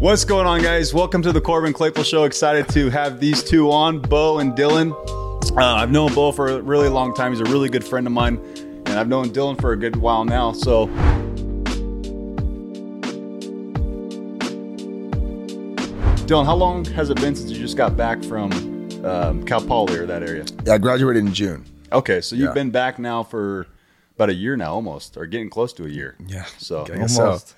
What's going on, guys? Welcome to the Corbin Claypool Show. Excited to have these two on, Bo and Dylan. Uh, I've known Bo for a really long time. He's a really good friend of mine, and I've known Dylan for a good while now. So, Dylan, how long has it been since you just got back from um, Cal Poly or that area? Yeah, I graduated in June. Okay, so you've Yeah. been back now for about a year now, almost, or getting close to a year. Yeah, So, guess so. Almost.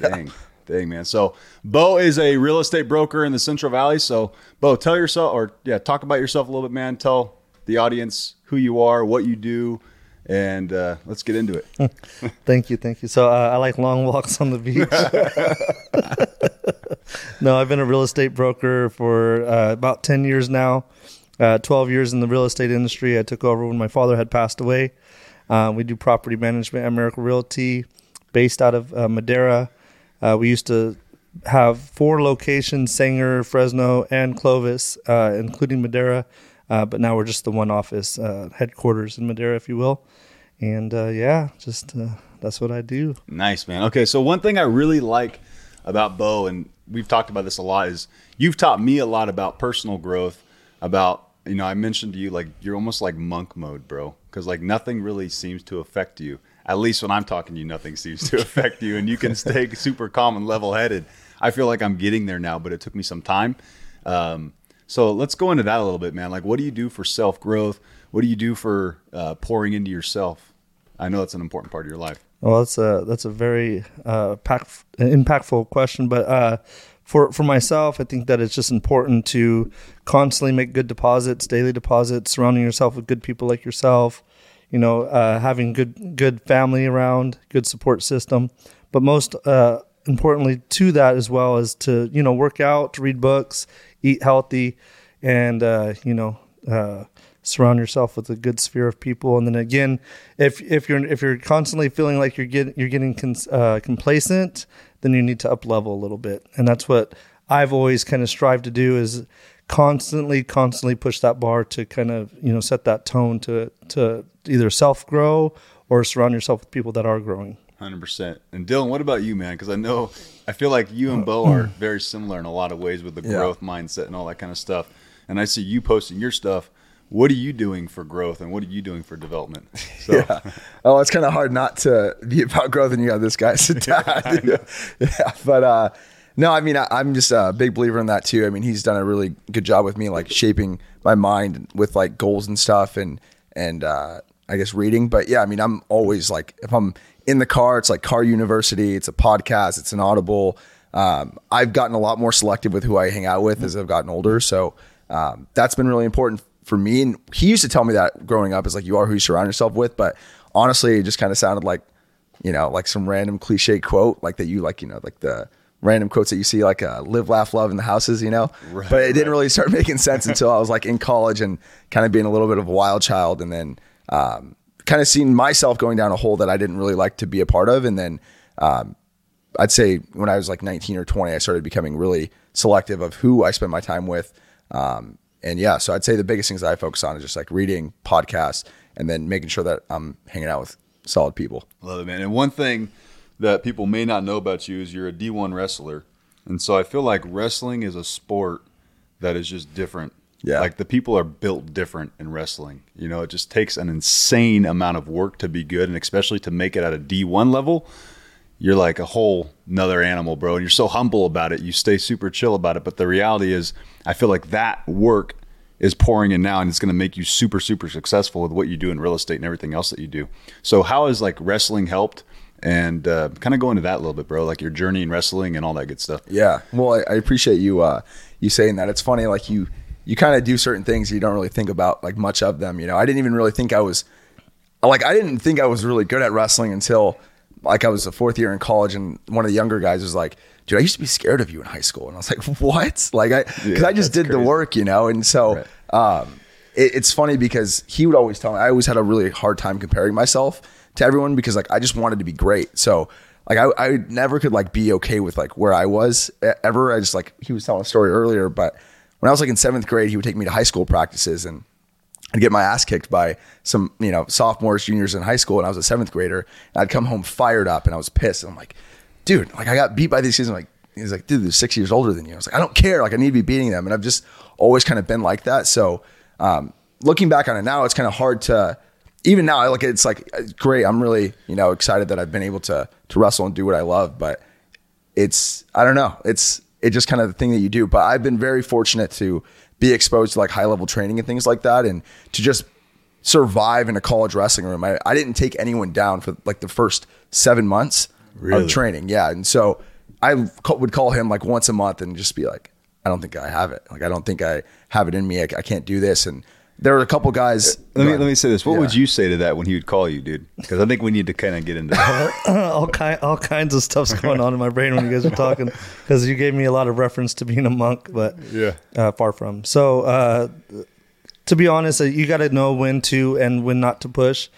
dang, dang, man. So, Bo is a real estate broker in the Central Valley. So, Bo, tell yourself, or yeah, talk about yourself a little bit, man. Tell the audience who you are, what you do, and uh, let's get into it. Thank you, thank you. So uh, I like long walks on the beach. no, I've been a real estate broker for uh, about ten years now. Uh, Twelve years in the real estate industry. I took over when my father had passed away. Uh, we do property management at Miracle Realty, based out of uh, Madera. Uh, we used to have four locations: Sanger, Fresno, and Clovis, uh, including Madera. Uh, but now we're just the one office uh, headquarters in Madera, if you will. And uh, yeah, just uh, that's what I do. Nice, man. Okay, so one thing I really like about Bo, and we've talked about this a lot, is you've taught me a lot about personal growth. About you know, I mentioned to you like you're almost like monk mode, bro, because like nothing really seems to affect you. At least when I'm talking to you, nothing seems to affect you, and you can stay super calm and level headed. I feel like I'm getting there now, but it took me some time. Um, so let's go into that a little bit, man. Like, what do you do for self growth? What do you do for uh, pouring into yourself? I know that's an important part of your life. Well, that's a that's a very uh, pack, impactful question. But uh, for for myself, I think that it's just important to constantly make good deposits, daily deposits, surrounding yourself with good people like yourself. You know, uh, having good good family around, good support system. But most uh, importantly to that as well is to you know work out, read books, eat healthy, and uh, you know. Uh, surround yourself with a good sphere of people and then again if if you're if you're constantly feeling like you're getting you're getting uh, complacent then you need to up level a little bit and that's what i've always kind of strived to do is constantly constantly push that bar to kind of you know set that tone to to either self grow or surround yourself with people that are growing Hundred percent. And Dylan, what about you, man? Because I know I feel like you and Bo are very similar in a lot of ways with the Yeah. growth mindset and all that kind of stuff. And I see you posting your stuff. What are you doing for growth, and what are you doing for development? So, Yeah. Oh, it's kind of hard not to be about growth and you got this guy sit down. yeah. But uh, no, I mean, I, I'm just a big believer in that too. I mean, he's done a really good job with me, like shaping my mind with like goals and stuff and, and uh, I guess reading. But yeah, I mean, I'm always like, if I'm in the car, it's like Car University, it's a podcast, it's an Audible. Um, I've gotten a lot more selective with who I hang out with as I've gotten older. So um, that's been really important for me. And he used to tell me that growing up is like you are who you surround yourself with. But honestly, it just kind of sounded like, you know, like some random cliche quote, like that you like, you know, like the random quotes that you see, like uh, live, laugh, love in the houses, you know. Right, but it didn't right. really start making sense until I was like in college and kind of being a little bit of a wild child, and then um, kind of seeing myself going down a hole that I didn't really like to be a part of, and then. Um, I'd say when I was like 19 or 20, I started becoming really selective of who I spend my time with. Um, and yeah, so I'd say the biggest things that I focus on is just like reading podcasts and then making sure that I'm hanging out with solid people. love it, man. And one thing that people may not know about you is you're a D1 wrestler, and so I feel like wrestling is a sport that is just different. Yeah. like the people are built different in wrestling. You know, it just takes an insane amount of work to be good, and especially to make it at a D1 level. you're like a whole another animal, bro. And you're so humble about it. You stay super chill about it. But the reality is, I feel like that work is pouring in now and it's going to make you super, super successful with what you do in real estate and everything else that you do. So, how has like wrestling helped? And uh, kind of go into that a little bit, bro. Like your journey in wrestling and all that good stuff. Yeah. Well, I, I appreciate you uh, you saying that. It's funny, like you you kind of do certain things you don't really think about like much of them. You know, I didn't even really think I was like I didn't think I was really good at wrestling until like I was a fourth year in college, and one of the younger guys was like, "Dude, I used to be scared of you in high school," and I was like, "What?" Like I because Yeah, I just did that's the work, you know, and so. Right. Um, it, it's funny because he would always tell me I always had a really hard time comparing myself to everyone because like I just wanted to be great. So like I, I never could like be okay with like where I was ever. I just like he was telling a story earlier, but when I was like in seventh grade, he would take me to high school practices and I'd get my ass kicked by some, you know, sophomores, juniors in high school, and I was a seventh grader. And I'd come home fired up, and I was pissed. And I'm like, dude, like I got beat by these kids. I'm like, he's like, dude, they're six years older than you. I was like, I don't care. Like, I need to be beating them. And I've just always kind of been like that. So, um, looking back on it now, it's kind of hard to, even now, like, it's like, great. I'm really, you know, excited that I've been able to, to wrestle and do what I love. But it's, I don't know. It's, it's just kind of the thing that you do. But I've been very fortunate to be exposed to like high level training and things like that. And to just survive in a college wrestling room. I, I didn't take anyone down for like the first seven months Really? of training. Yeah. And so I would call him like once a month and just be like, I don't think I have it. Like, I don't think I have it in me. I, I can't do this. And there were a couple guys. Let me let me say this. What Yeah. would you say to that when he would call you, dude? Because I think we need to kind of get into that. all kind all kinds of stuff's going on in my brain when you guys are talking because you gave me a lot of reference to being a monk, but Yeah. uh, far from. So uh, to be honest, uh, you got to know when to and when not to push.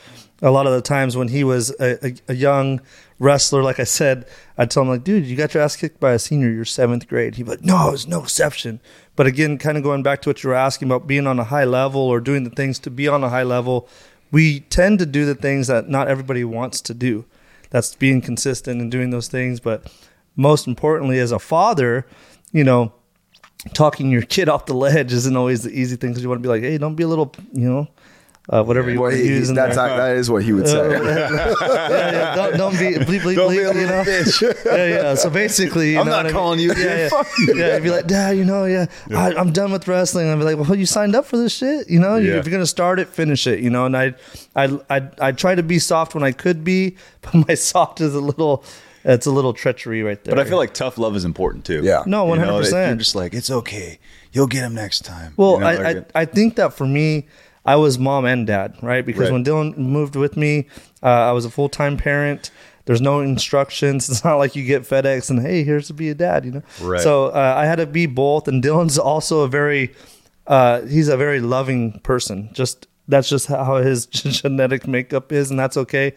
A lot of the times when he was a, a, a young wrestler, like I said, I'd tell him like, "Dude, you got your ass kicked by a senior. You're seventh grade." He'd be like, "No, it's no exception." But again, kind of going back to what you were asking about being on a high level or doing the things to be on a high level, we tend to do the things that not everybody wants to do. That's being consistent and doing those things. But most importantly, as a father, you know, talking your kid off the ledge isn't always the easy thing because you want to be like, hey, don't be a little, you know, uh, whatever you Well, want to he, use. in that's there. that is what he would say. yeah, yeah, don't, don't be bleep bleep Don't be bleep, a you know. little yeah, yeah. So basically, you I'm know not what I mean? calling you a Yeah, yeah. Fuck you. yeah. You'd be like, Dad, you know, yeah, I, I'm done with wrestling. I'd be like, well, you signed up for this shit, you know. Yeah. If you're gonna start it, finish it, you know. And I, I, I, I try to be soft when I could be, but my soft is a little, it's a little treachery right there. But I feel like tough love is important too. Yeah. No, 100%. if You're just like it's okay. You'll get him next time. Well, You know, I, I I think that for me, I was mom and dad, right? Because Right. when Dylan moved with me, uh, I was a full time parent. There's no instructions. It's not like you get FedEx and hey, here's to be a dad, you know. Right. So uh, I had to be both, and Dylan's also a very, uh, he's a very loving person. Just that's just how his genetic makeup is, and that's okay.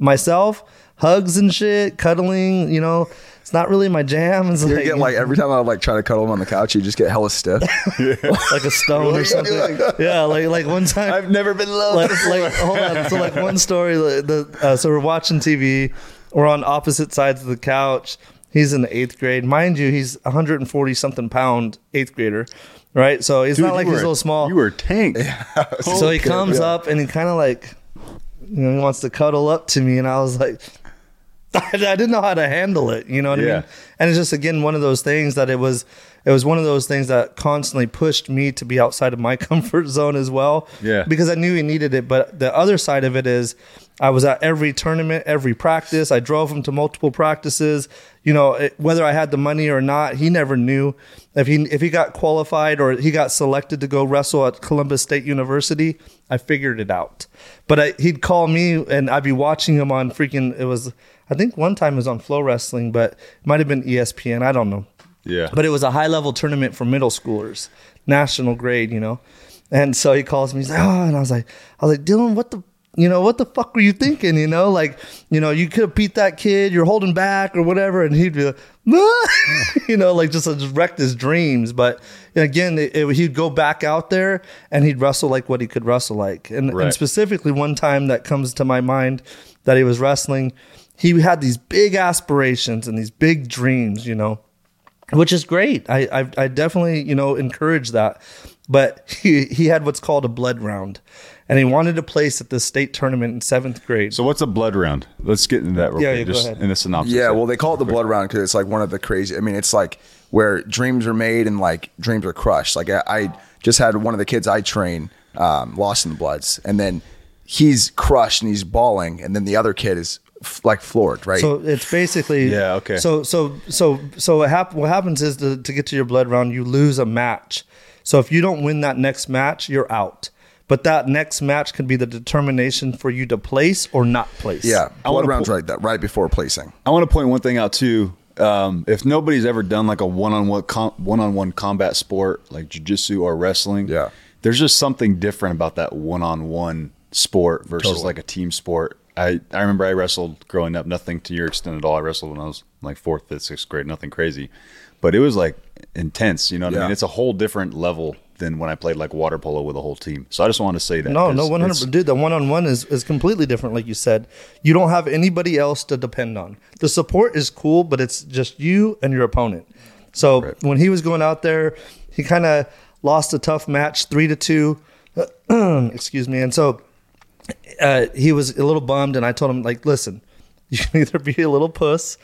Myself, hugs and shit, cuddling, you know, it's not really my jam. It's You like, get like every time I like try to cuddle him on the couch, you just get hella stiff. like a stone or something. Yeah, like like one time I've never been loved. like, like hold on. So like one story, like, the uh, so we're watching TV. We're on opposite sides of the couch. He's in the eighth grade, mind you. He's 140 something pound eighth grader, right? So it's Dude, not like he's were- a little small. You were tanked. so he Okay, comes yeah. up and he kind of like, you know, he wants to cuddle up to me, and I was like, I didn't know how to handle it. You know what I mean? And it's just again one of those things that it was. It was one of those things that constantly pushed me to be outside of my comfort zone as well. Yeah. Because I knew he needed it. But the other side of it is, I was at every tournament, every practice. I drove him to multiple practices. You know, it, whether I had the money or not, he never knew if he if he got qualified or he got selected to go wrestle at Columbus State University. I figured it out. But I, he'd call me and I'd be watching him on freaking. It was I think one time it was on Flow Wrestling, but it might have been ESPN. I don't know Yeah. but it was a high level tournament for middle schoolers, national grade, you know. And so he calls me, he's like, oh, and I was like, I was like, Dylan, what the, you know, what the fuck were you thinking? You know, like, you know, you could have beat that kid, you're holding back or whatever, and he'd be like, you know, like just, uh, just wrecked his dreams. But again, it, it- he'd go back out there and he'd wrestle like what he could wrestle like. And, Right. and specifically, one time that comes to my mind that he was wrestling, he had these big aspirations and these big dreams, you know which is great. I, I I definitely you know encourage that. But he he had what's called a blood round, and he wanted a place at the state tournament in seventh grade. So what's a blood round? Let's get into that real Yeah, quick. yeah, go ahead. in a synopsis. Yeah, well, they call it the blood round because it's like one of the crazy. I mean, it's like where dreams are made and like dreams are crushed. Like I, I just had one of the kids I train um, lost in the bloods, and then he's crushed and he's bawling, and then the other kid is f- like floored, right? So it's basically Yeah, okay. So so so so what, hap- what happens is to, to get to your blood round, you lose a match. So if you don't win that next match, you're out. But that next match can be the determination for you to place or not place. yeah, I blood wanna rounds pull- right that right before placing. I want to point one thing out too. Um, if nobody's ever done like a one-on-one com- one-on-one combat sport like jujitsu or wrestling, Yeah. there's just something different about that one-on-one sport versus Totally. like a team sport. I, I remember I wrestled growing up, nothing to your extent at all. I wrestled when I was like fourth, fifth, sixth grade, nothing crazy, but it was like intense. You know what I mean? It's a whole different level than when I played like water polo with a whole team. So I just wanted to say that. No, no, one hundred. it's- Dude, the one on one is is completely different. Like you said, you don't have anybody else to depend on. The support is cool, but it's just you and your opponent. So when he was going out there, he kind of lost a tough match, three to two. excuse me, and so uh, he was a little bummed, and I told him like, listen, you can either be a little puss.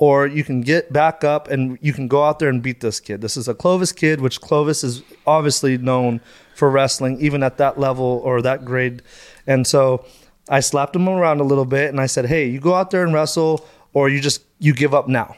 Or you can get back up and you can go out there and beat this kid. This is a Clovis kid, which Clovis is obviously known for wrestling, even at that level or that grade. And so I slapped him around a little bit and I said, Hey, you go out there and wrestle, or you just you give up now.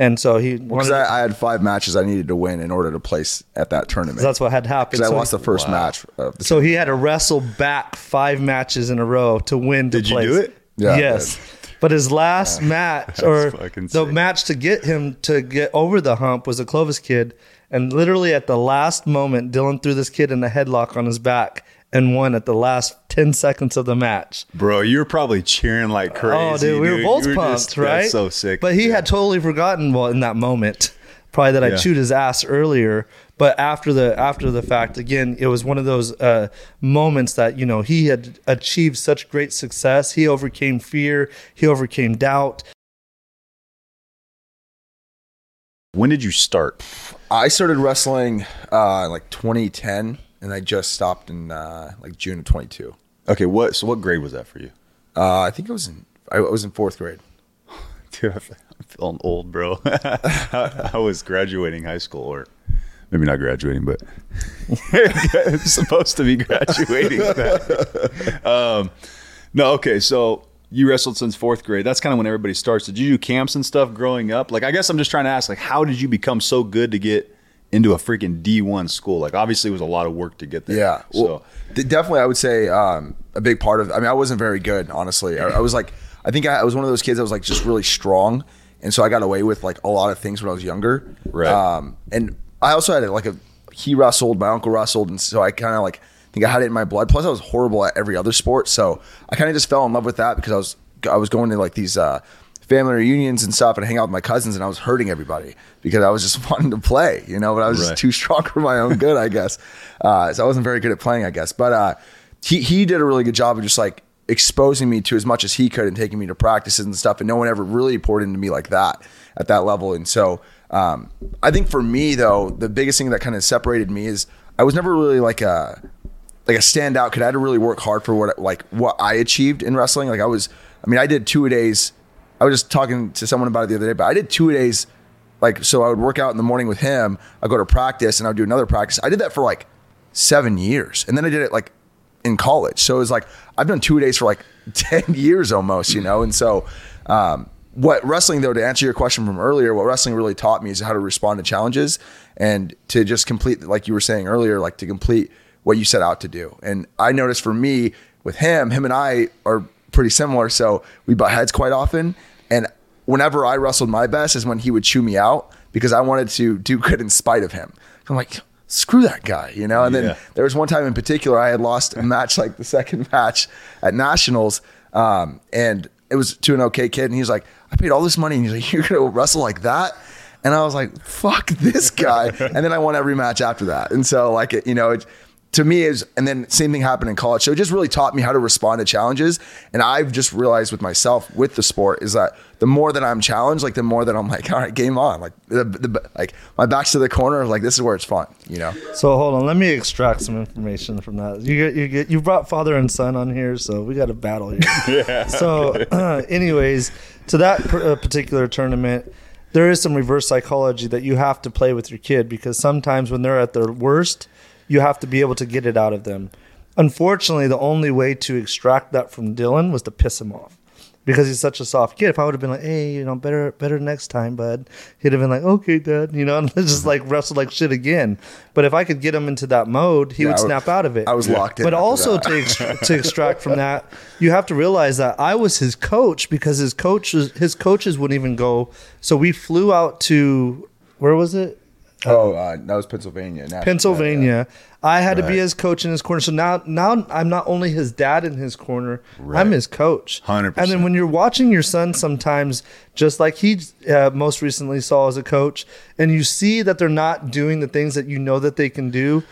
And so he Because wanted, I, I had five matches I needed to win in order to place at that tournament. that's what had happened. Because I So- lost the first match. Of the So he had to wrestle back five matches in a row to win. To Did you do it? Yeah, yes. But his last match, or the sick. match to get him to get over the hump, was a Clovis kid. And literally at the last moment, Dylan threw this kid in a headlock on his back and won at the last 10 seconds of the match. Bro, you were probably cheering like crazy. oh, dude, we were dude. both You pumped, just- right? That's so sick. But he Yeah. had totally forgotten, well, in that moment, probably that I Yeah. chewed his ass earlier. But after the after the fact, again, it was one of those uh, moments that you know he had achieved such great success. He overcame fear. He overcame doubt. When did you start? I started wrestling uh, like 2010, and I just stopped in uh, like June of 22. Okay, what? So what grade was that for you? Uh, I think I was in I was in fourth grade. Dude, I'm feeling old, bro. I was graduating high school, or maybe not graduating, but I'm supposed to be graduating. um, no, okay. So you wrestled since fourth grade. That's kind of when everybody starts. Did you do camps and stuff growing up? Like, I guess I'm just trying to ask, like, how did you become so good to get into a freaking D1 school? Like, obviously, it was a lot of work to get there. Yeah. So Well, definitely, I would say um, a big part of. I mean, I wasn't very good, honestly. I, I was like, I think I, I was one of those kids that was like just really strong, and so I got away with like a lot of things when I was younger. Right. Um, and I also had like a he wrestled, my uncle wrestled, and so I kind of like think I had it in my blood. Plus, I was horrible at every other sport, so I kind of just fell in love with that because I was I was going to like these. Uh, Family reunions and stuff, and hang out with my cousins, and I was hurting everybody because I was just wanting to play, you know. But I was Right. just too strong for my own good, I guess. Uh, so I wasn't very good at playing, I guess. But uh, he he did a really good job of just like exposing me to as much as he could and taking me to practices and stuff. And no one ever really poured into me like that at that level. And so um, I think for me though, the biggest thing that kind of separated me is I was never really like a like a standout kid. I had to really work hard for what like what I achieved in wrestling. Like I was, I mean, I did two a days. I was just talking to someone about it the other day, but I did two days. Like so, I would work out in the morning with him. I go to practice and I would do another practice. I did that for like seven years, and then I did it like in college. So it was like I've done two days for like ten years almost, you know. And so, um, what wrestling though to answer your question from earlier, what wrestling really taught me is how to respond to challenges and to just complete, like you were saying earlier, like to complete what you set out to do. And I noticed for me with him, him and I are pretty similar, so we butt heads quite often. And whenever I wrestled my best is when he would chew me out because I wanted to do good in spite of him. I'm like, screw that guy, you know. And Yeah. then there was one time in particular I had lost a match, like the second match at nationals, um, and it was to an okay kid, and he was like, I paid all this money, and he's like, you're gonna wrestle like that. And I was like, "Fuck this guy!" and then I won every match after that. And so, like, it, you know, it, to me is, and then same thing happened in college. So it just really taught me how to respond to challenges. And I've just realized with myself with the sport is that the more that I'm challenged, like the more that I'm like, all right, game on. Like the, the like my back's to the corner. Like this is where it's fun. You know. So hold on, let me extract some information from that. You get, you get, you brought father and son on here, so we got a battle here. yeah. So, uh, anyways, to that per, uh, particular tournament, there is some reverse psychology that you have to play with your kid because sometimes when they're at their worst, you have to be able to get it out of them. Unfortunately, the only way to extract that from Dylan was to piss him off because he's such a soft kid. If I would have been like, "Hey, you know, better, better next time, bud," he'd have been like, "Okay, dad," you know, and just like wrestled like shit again. But if I could get him into that mode, he Yeah, would snap out of it. I was locked in But also to extra- to extract from that, you have to realize that I was his coach because his coaches his coaches wouldn't even go. So we flew out to where was it? Oh, uh, that was Pennsylvania. National- Pennsylvania. I had to be his coach in his corner. So now, now I'm not only his dad in his corner. I'm his coach. 100%. And then when you're watching your son, sometimes just like he uh, most recently saw as a coach, and you see that they're not doing the things that you know that they can do,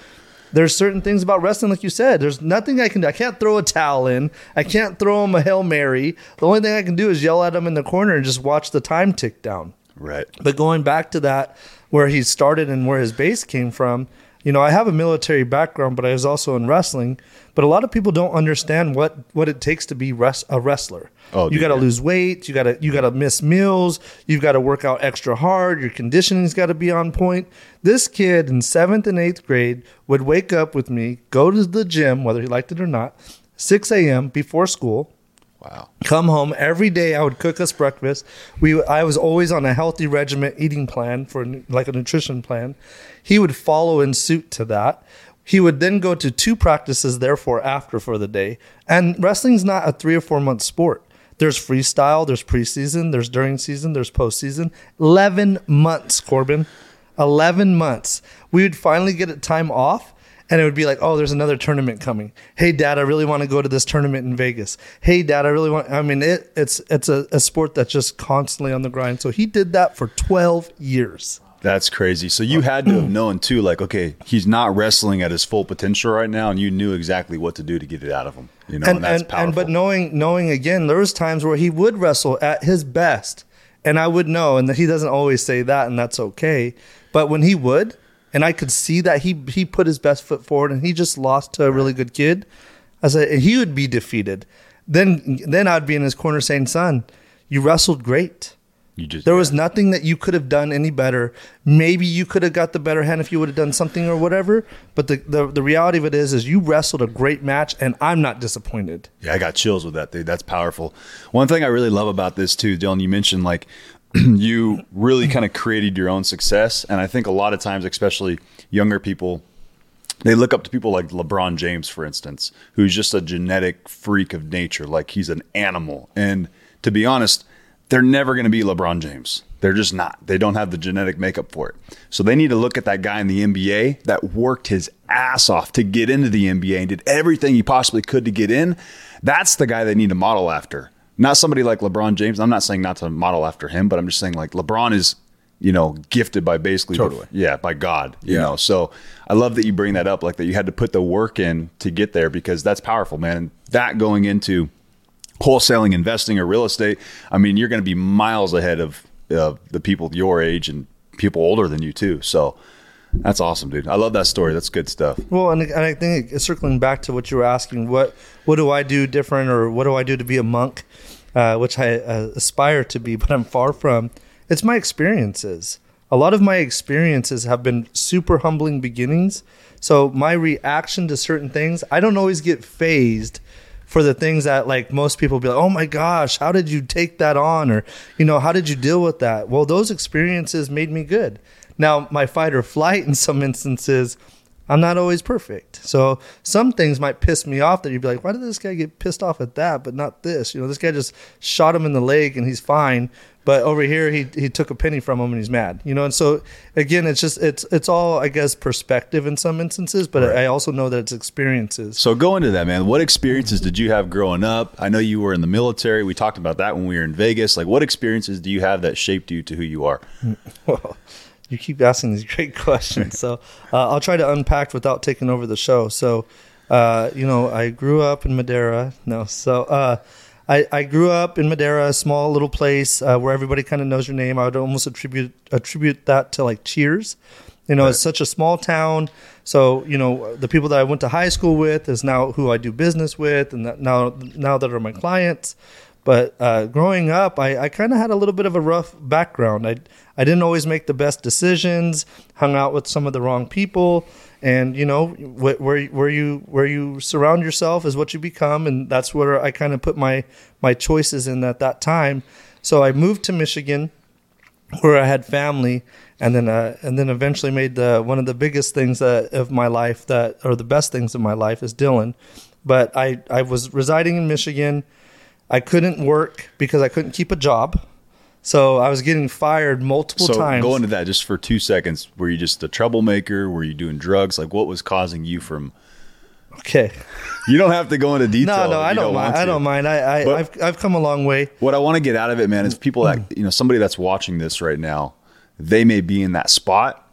there's certain things about wrestling, like you said. There's nothing I can do. I can't throw a towel in. I can't throw him a hail mary. The only thing I can do is yell at him in the corner and just watch the time tick down. Right. But going back to that, where he started and where his base came from, you know, I have a military background, but I was also in wrestling. But a lot of people don't understand what what it takes to be res- a wrestler. Oh, you got to lose weight. You got to you got to miss meals. You've got to work out extra hard. Your conditioning's got to be on point. This kid in seventh and eighth grade would wake up with me, go to the gym, whether he liked it or not, six a.m. before school Wow. come home. Every day i would cook us breakfast. We i was always on a healthy regiment eating plan for like a nutrition plan. He would follow in suit to that. He would then go to two practices therefore after for the day. And wrestling's not a three or four month sport. There's freestyle there's preseason there's during season there's postseason. 11 months corbin. 11 months. We would finally get a time off and it would be like, oh, there's another tournament coming. Hey, Dad, I really want to go to this tournament in Vegas. Hey, Dad, I really want. I mean, it, it's it's a, a sport that's just constantly on the grind. So he did that for 12 years. That's crazy. So you had to have known too, like, okay, he's not wrestling at his full potential right now, and you knew exactly what to do to get it out of him. You know, and, and that's and, powerful. and but knowing knowing again, there was times where he would wrestle at his best, and I would know, and that he doesn't always say that, and that's okay. But when he would, and I could see that he he put his best foot forward, and he just lost to a really good kid. I said he would be defeated. Then then I'd be in his corner saying, "Son, you wrestled great." you just There was nothing that you could have done any better. Maybe you could have got the better hand if you would have done something or whatever. But the, the, the reality of it is, is you wrestled a great match, and I'm not disappointed. Yeah, I got chills with that, dude. That's powerful. One thing I really love about this too, Dylan, you mentioned like you really kind of created your own success. And I think a lot of times, especially younger people, they look up to people like LeBron James, for instance, who's just a genetic freak of nature. Like he's an animal. And to be honest, they're never going to be LeBron James. They're just not. They don't have the genetic makeup for it. So they need to look at that guy in the NBA that worked his ass off to get into the NBA and did everything he possibly could to get in. That's the guy they need to model after. Not somebody like LeBron James. I'm not saying not to model after him, but I'm just saying like LeBron is, you know, gifted by basically Totally. yeah, by God. You Yeah. know, so I love that you bring that up, like that you had to put the work in to get there because that's powerful, man. And that going into wholesaling, investing, or real estate, I mean, you're going to be miles ahead of uh, the people your age and people older than you too. So that's awesome, dude. I love that story. That's good stuff. Well, and, and I think circling back to what you were asking, what what do I do different, or what do I do to be a monk, uh, which I uh, aspire to be, but I'm far from. It's my experiences. A lot of my experiences have been super humbling beginnings. So my reaction to certain things, I don't always get phased for the things that like most people be like, oh my gosh, how did you take that on? Or, you know, how did you deal with that? Well, those experiences made me good. Now, my fight or flight in some instances, I'm not always perfect. So some things might piss me off that you'd be like, why did this guy get pissed off at that, but not this? You know, this guy just shot him in the leg and he's fine. But over here, he, he took a penny from him and he's mad. You know, and so again, it's just it's it's all I guess perspective in some instances, but I also know that it's experiences. So go into that, man. What experiences did you have growing up? I know you were in the military. We talked about that when we were in Vegas. Like, what experiences do you have that shaped you to who you are? Well, you keep asking these great questions. So uh, I'll try to unpack without taking over the show. So, uh, you know, I grew up in Madera. No, so uh, I, I grew up in Madera, a small little place uh, where everybody kind of knows your name. I would almost attribute attribute that to like Cheers. You know, it's such a small town. So you know, the people that I went to high school with is now who I do business with, and that now now that are my clients. But uh, growing up, I, I kind of had a little bit of a rough background. I I didn't always make the best decisions. Hung out with some of the wrong people, and you know wh- where where you where you surround yourself is what you become, and that's where I kind of put my my choices in at that time. So I moved to Michigan, where I had family, and then uh, and then eventually made the one of the biggest things that, of my life that or the best things of my life is Dylan. But I I was residing in Michigan. I couldn't work because I couldn't keep a job. So I was getting fired multiple So times. go into that just for two seconds. Were you just a troublemaker? Were you doing drugs? Like, what was causing you from? okay. You don't have to go into detail. No, no, I don't, mind. I don't mind. I, I I've I've come a long way. What I want to get out of it, man, is people that you know, somebody that's watching this right now, they may be in that spot,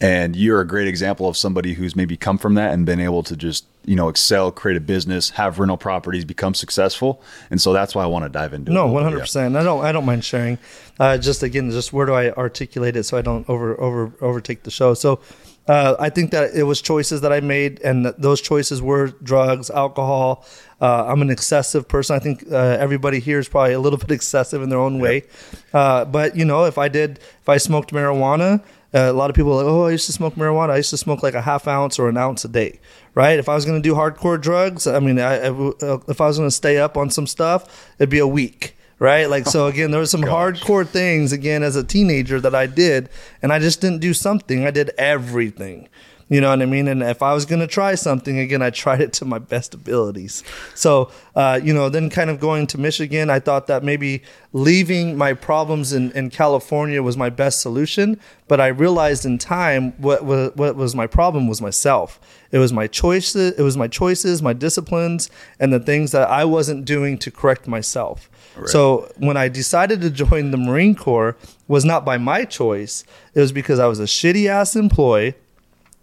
and you're a great example of somebody who's maybe come from that and been able to just you know excel create a business have rental properties become successful and so that's why i want to dive into it No, one bit, hundred yeah. percent. I don't. I don't mind sharing. Uh, just again, just where do I articulate it so I don't over over overtake the show. So, uh, I think that it was choices that I made, and those choices were drugs, alcohol. Uh, I'm an excessive person. I think uh, everybody here is probably a little bit excessive in their own way. Uh, but you know, if I did, if I smoked marijuana. Uh, a lot of people are like, oh, I used to smoke marijuana. I used to smoke like a half ounce or an ounce a day, right? If I was going to do hardcore drugs, I mean, I, I uh, if I was going to stay up on some stuff, it'd be a week, right? Like, so again, there were some hardcore things again as a teenager that I did, and I just didn't do something. I did everything. You know what I mean? And if I was going to try something again, I tried it to my best abilities. So, uh, you know, then kind of going to Michigan, I thought that maybe leaving my problems in, in California was my best solution. But I realized in time what, what, what was my problem was myself. It was my choices, it was my choices, my disciplines, and the things that I wasn't doing to correct myself. So when I decided to join the Marine Corps was not by my choice. It was because I was a shitty ass employee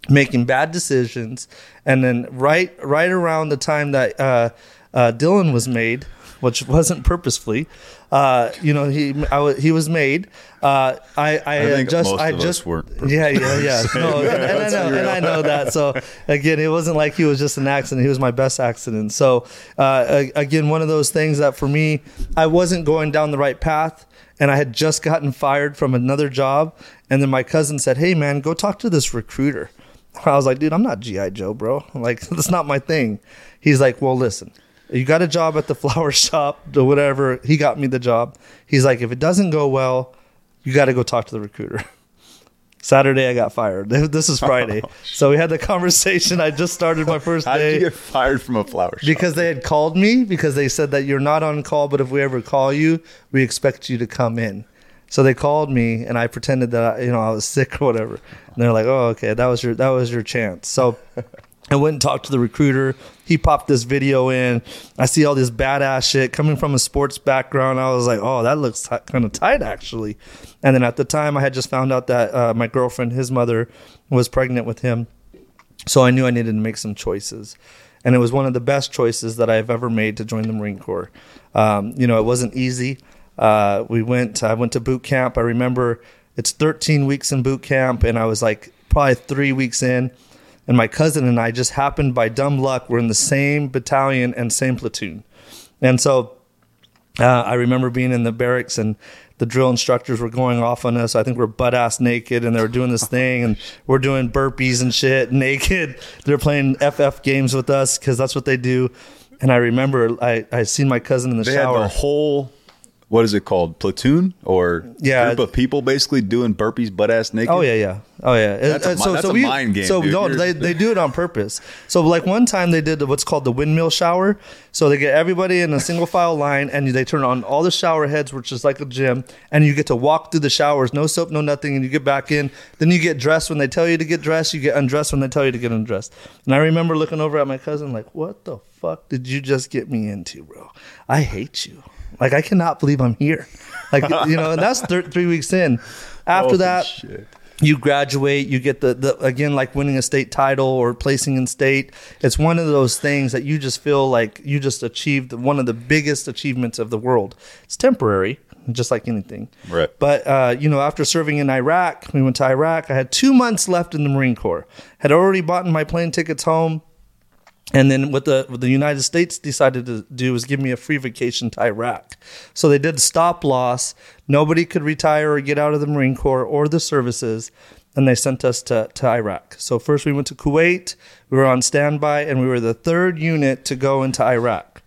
making bad decisions, and then right right around the time that uh, uh, Dylan was made, which wasn't purposefully, uh, you know he I he was made. Uh, I I, I think just I just weren't yeah yeah yeah. no and, and I know and I know that. So again it wasn't like he was just an accident. He was my best accident. So uh, again one of those things that for me I wasn't going down the right path and I had just gotten fired from another job. And then my cousin said hey man go talk to this recruiter I was like, dude, I'm not GI Joe, bro. Like that's not my thing. He's like, well, listen, you got a job at the flower shop or whatever. He got me the job. He's like, if it doesn't go well, you got to go talk to the recruiter. Saturday, I got fired. This is Friday, oh, so we had the conversation. I just started my first how did day you get fired from a flower shop because they had called me because they said that you're not on call, but if we ever call you, we expect you to come in. So they called me, and I pretended that you know I was sick or whatever. And they're like, "Oh, okay, that was your that was your chance." So I went and talked to the recruiter. He popped this video in. I see all this badass shit coming from a sports background. I was like, "Oh, that looks t- kind of tight, actually." And then at the time, I had just found out that uh, my girlfriend, his mother, was pregnant with him. So I knew I needed to make some choices. And it was one of the best choices that I've ever made to join the Marine Corps. Um, you know, it wasn't easy. Uh, we went, I went to boot camp. I remember it's 13 weeks in boot camp, and I was like probably three weeks in. And my cousin and I just happened by dumb luck, we're in the same battalion and same platoon. And so uh, I remember being in the barracks and the drill instructors were going off on us. I think we're butt ass naked and they were doing this thing and we're doing burpees and shit naked. They're playing FF games with us because that's what they do. And I remember I I seen my cousin in the they shower. had the whole what is it called platoon or Yeah. group of people basically doing burpees butt ass naked Oh yeah, yeah. Oh yeah. That's a Uh, mi- that's a mind game, So dude. no, they they do it on purpose. So like one time they did what's called the windmill shower. So they get everybody in a single file line and they turn on all the shower heads, which is like a gym, and you get to walk through the showers, no soap, no nothing, and you get back in. Then you get dressed when they tell you to get dressed. You get undressed when they tell you to get undressed. And I remember looking over at my cousin like, "What the fuck did you just get me into, bro? I hate you." Like I cannot believe I'm here, like you know, and that's thir- three weeks in. After that, shit. you graduate you get the, the again like winning a state title or placing in state. It's one of those things that you just feel like you just achieved one of the biggest achievements of the world. It's temporary just like anything. Right. but uh, you know after serving in iraq we went to iraq. I had two months left in the marine corps. Had already bought my plane tickets home and then what the what the United States decided to do was give me a free vacation to Iraq. So they did stop loss. Nobody could retire or get out of the Marine Corps or the services, and they sent us to, to Iraq. So first we went to Kuwait. We were on standby, and we were the third unit to go into Iraq.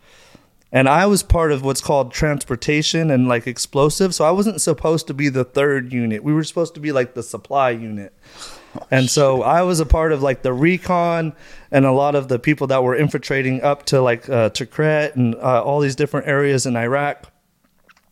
And I was part of what's called transportation and like explosive. So I wasn't supposed to be the third unit. We were supposed to be like the supply unit. And so I was a part of like the recon and a lot of the people that were infiltrating up to like uh, Tikrit and uh, all these different areas in Iraq.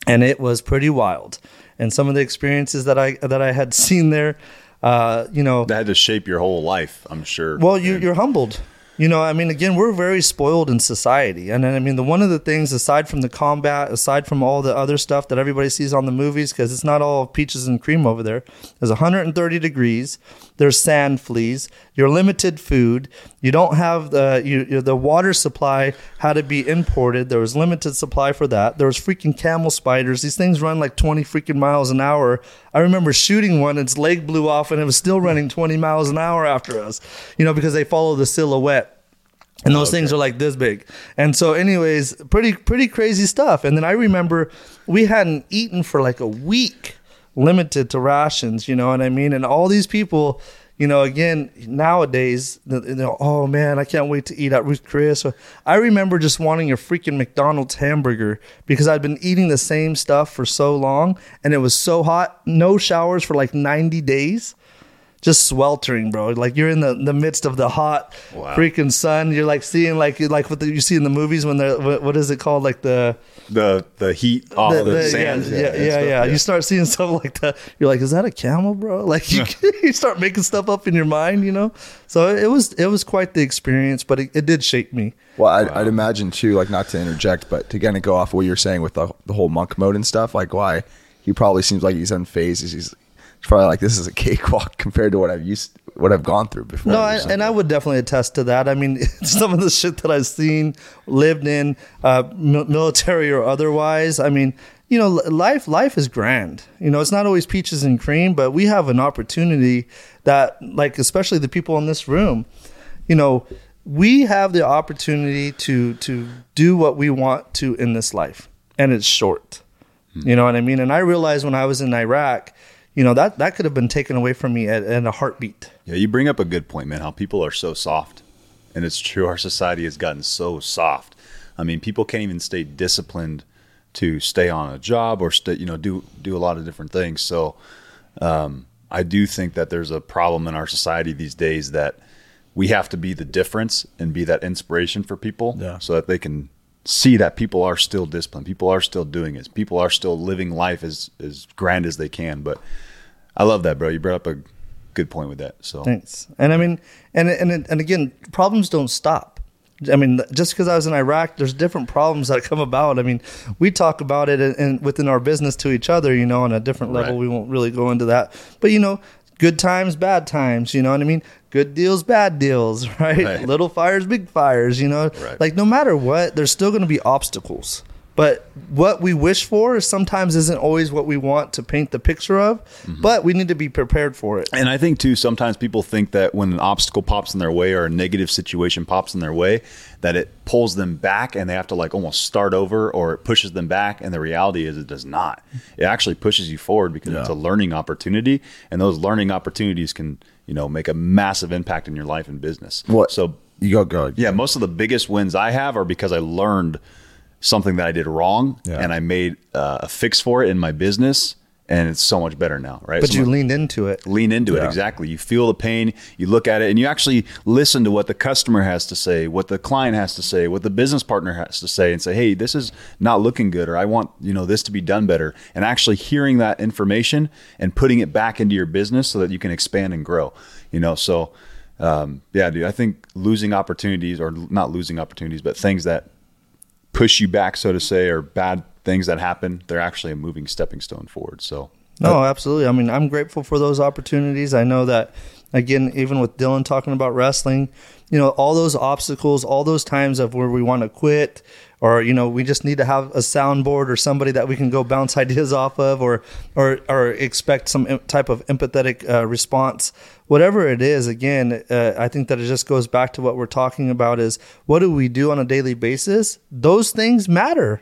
And it was pretty wild. And some of the experiences that I that I had seen there, uh, you know, that had to shape your whole life i'm sure well, you, you're humbled. You know, I mean, again, we're very spoiled in society, and I mean, the one of the things aside from the combat, aside from all the other stuff that everybody sees on the movies, because it's not all peaches and cream over there. There's 130 degrees. There's sand fleas. You're limited food. You don't have the you, the water supply had to be imported. There was limited supply for that. There was freaking camel spiders. These things run like 20 freaking miles an hour. I remember shooting one. Its leg blew off, and it was still running 20 miles an hour after us. You know, because they follow the silhouette and those things are like this big. And so, anyways, pretty pretty crazy stuff. And then I remember we hadn't eaten for like a week, limited to rations. You know what I mean? And all these people. You know, again, nowadays, you know, oh man, I can't wait to eat at Ruth Chris. I remember just wanting a freaking McDonald's hamburger because I'd been eating the same stuff for so long and it was so hot. No showers for like 90 days just sweltering, bro. Like you're in the, the midst of the hot Wow. freaking sun. You're like seeing like like what the, you see in the movies when they're what, what is it called like the, The the heat off the, the, the- sand. yeah yeah and yeah, stuff, yeah. You start seeing stuff like that. You're like, is that a camel, bro? Like you you start making stuff up in your mind, you know. So it was it was quite the experience, but it, it did shape me. Well, I'd, I'd imagine too, like not to interject, but to kind of go off what you're saying with the, the whole monk mode and stuff. Like, why he probably seems like he's unfazed. He's, he's probably like this is a cakewalk compared to what I've used, what I've gone through before. No, I, and I would definitely attest to that. I mean, some of the shit that I've seen, lived in, uh, military or otherwise. I mean, you know, life life is grand. You know, it's not always peaches and cream, but we have an opportunity that, like, especially the people in this room, you know, we have the opportunity to to do what we want to in this life, and it's short. You know what I mean? And I realized when I was in Iraq, you know that that could have been taken away from me at, at a heartbeat. Yeah, you bring up a good point, man. How people are so soft, and it's true. Our society has gotten so soft. I mean, people can't even stay disciplined to stay on a job or stay, you know, do do a lot of different things. So, um, I do think that there's a problem in our society these days that we have to be the difference and be that inspiration for people, Yeah. so that they can see that people are still disciplined, people are still doing it, people are still living life as as grand as they can. But I love that, bro. You brought up a good point with that. So Thanks. And I mean, and and and again, problems don't stop. I mean, just because I was in Iraq, there's different problems that come about. I mean, we talk about it and within our business to each other, you know, on a different level. Right. We won't really go into that, but you know, good times, bad times. You know what I mean? Good deals, bad deals. Right? Right. Little fires, big fires. You know, Right. like no matter what, there's still going to be obstacles. But what we wish for sometimes isn't always what we want to paint the picture of. Mm-hmm. But we need to be prepared for it. And I think too, sometimes people think that when an obstacle pops in their way or a negative situation pops in their way, that it pulls them back and they have to like almost start over or it pushes them back. And the reality is it does not. It actually pushes you forward because it's a learning opportunity. And those learning opportunities can, you know, make a massive impact in your life and business. What? So you go go. yeah, most of the biggest wins I have are because I learned something that I did wrong Yeah. and I made uh, a fix for it in my business. And it's so much better now, right? But So you leaned into it. lean into it exactly you feel the pain you look at it and you actually listen to what the customer has to say what the client has to say what the business partner has to say and say hey this is not looking good or i want you know this to be done better and actually hearing that information and putting it back into your business so that you can expand and grow you know so um, yeah dude i think losing opportunities or not losing opportunities but things that push you back so to say or bad things that happen they're actually a moving stepping stone forward so No, absolutely. I mean, I'm grateful for those opportunities. I know that, again, even with Dylan talking about wrestling, you know, all those obstacles, all those times of where we want to quit, or you know, we just need to have a soundboard or somebody that we can go bounce ideas off of, or or or expect some type of empathetic uh, response. Whatever it is, again, uh, I think that it just goes back to what we're talking about: is what do we do on a daily basis? Those things matter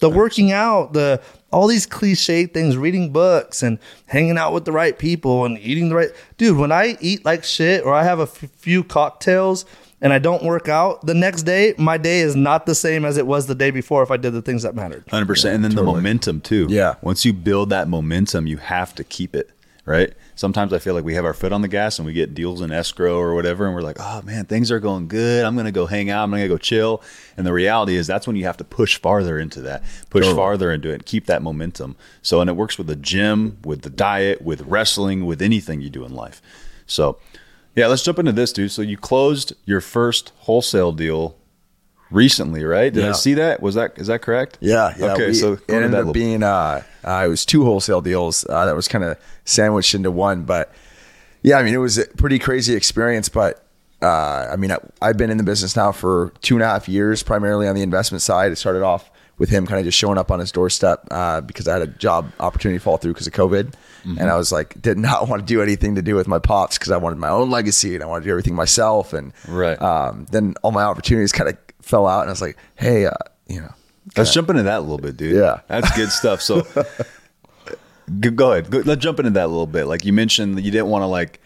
the working out, the all these cliche things, reading books and hanging out with the right people and eating the right dude. When I eat like shit or I have a f- few cocktails and I don't work out the next day, my day is not the same as it was the day before if I did the things that mattered. Hundred percent, and then the momentum too. Yeah. Once you build that momentum, you have to keep it. Right. Sometimes I feel like we have our foot on the gas and we get deals in escrow or whatever, and we're like, "Oh man, things are going good. I'm gonna go hang out. I'm gonna go chill." And the reality is, that's when you have to push farther into that, push farther into it, keep that momentum. So, and it works with the gym, with the diet, with wrestling, with anything you do in life. So, Yeah, let's jump into this, dude. So you closed your first wholesale deal recently, right? Did I see that? Was that is that correct? Yeah, yeah. Okay, we- so it ended up being uh, uh, it was two wholesale deals uh, that was kind of sandwiched into one. But yeah, I mean, it was a pretty crazy experience. But uh, I mean, I, I've been in the business now for two and a half years, primarily on the investment side. It started off with him kind of just showing up on his doorstep uh, because I had a job opportunity fall through because of COVID, Mm-hmm. and I was like, did not want to do anything to do with my pops because I wanted my own legacy and I wanted to do everything myself. And Right. um, then all my opportunities kind of fell out, and I was like, hey, uh, you know. Let's jump into that a little bit, dude. Yeah. that's good stuff. So, go, ahead. Go, let's jump into that a little bit. Like you mentioned, that you didn't want to like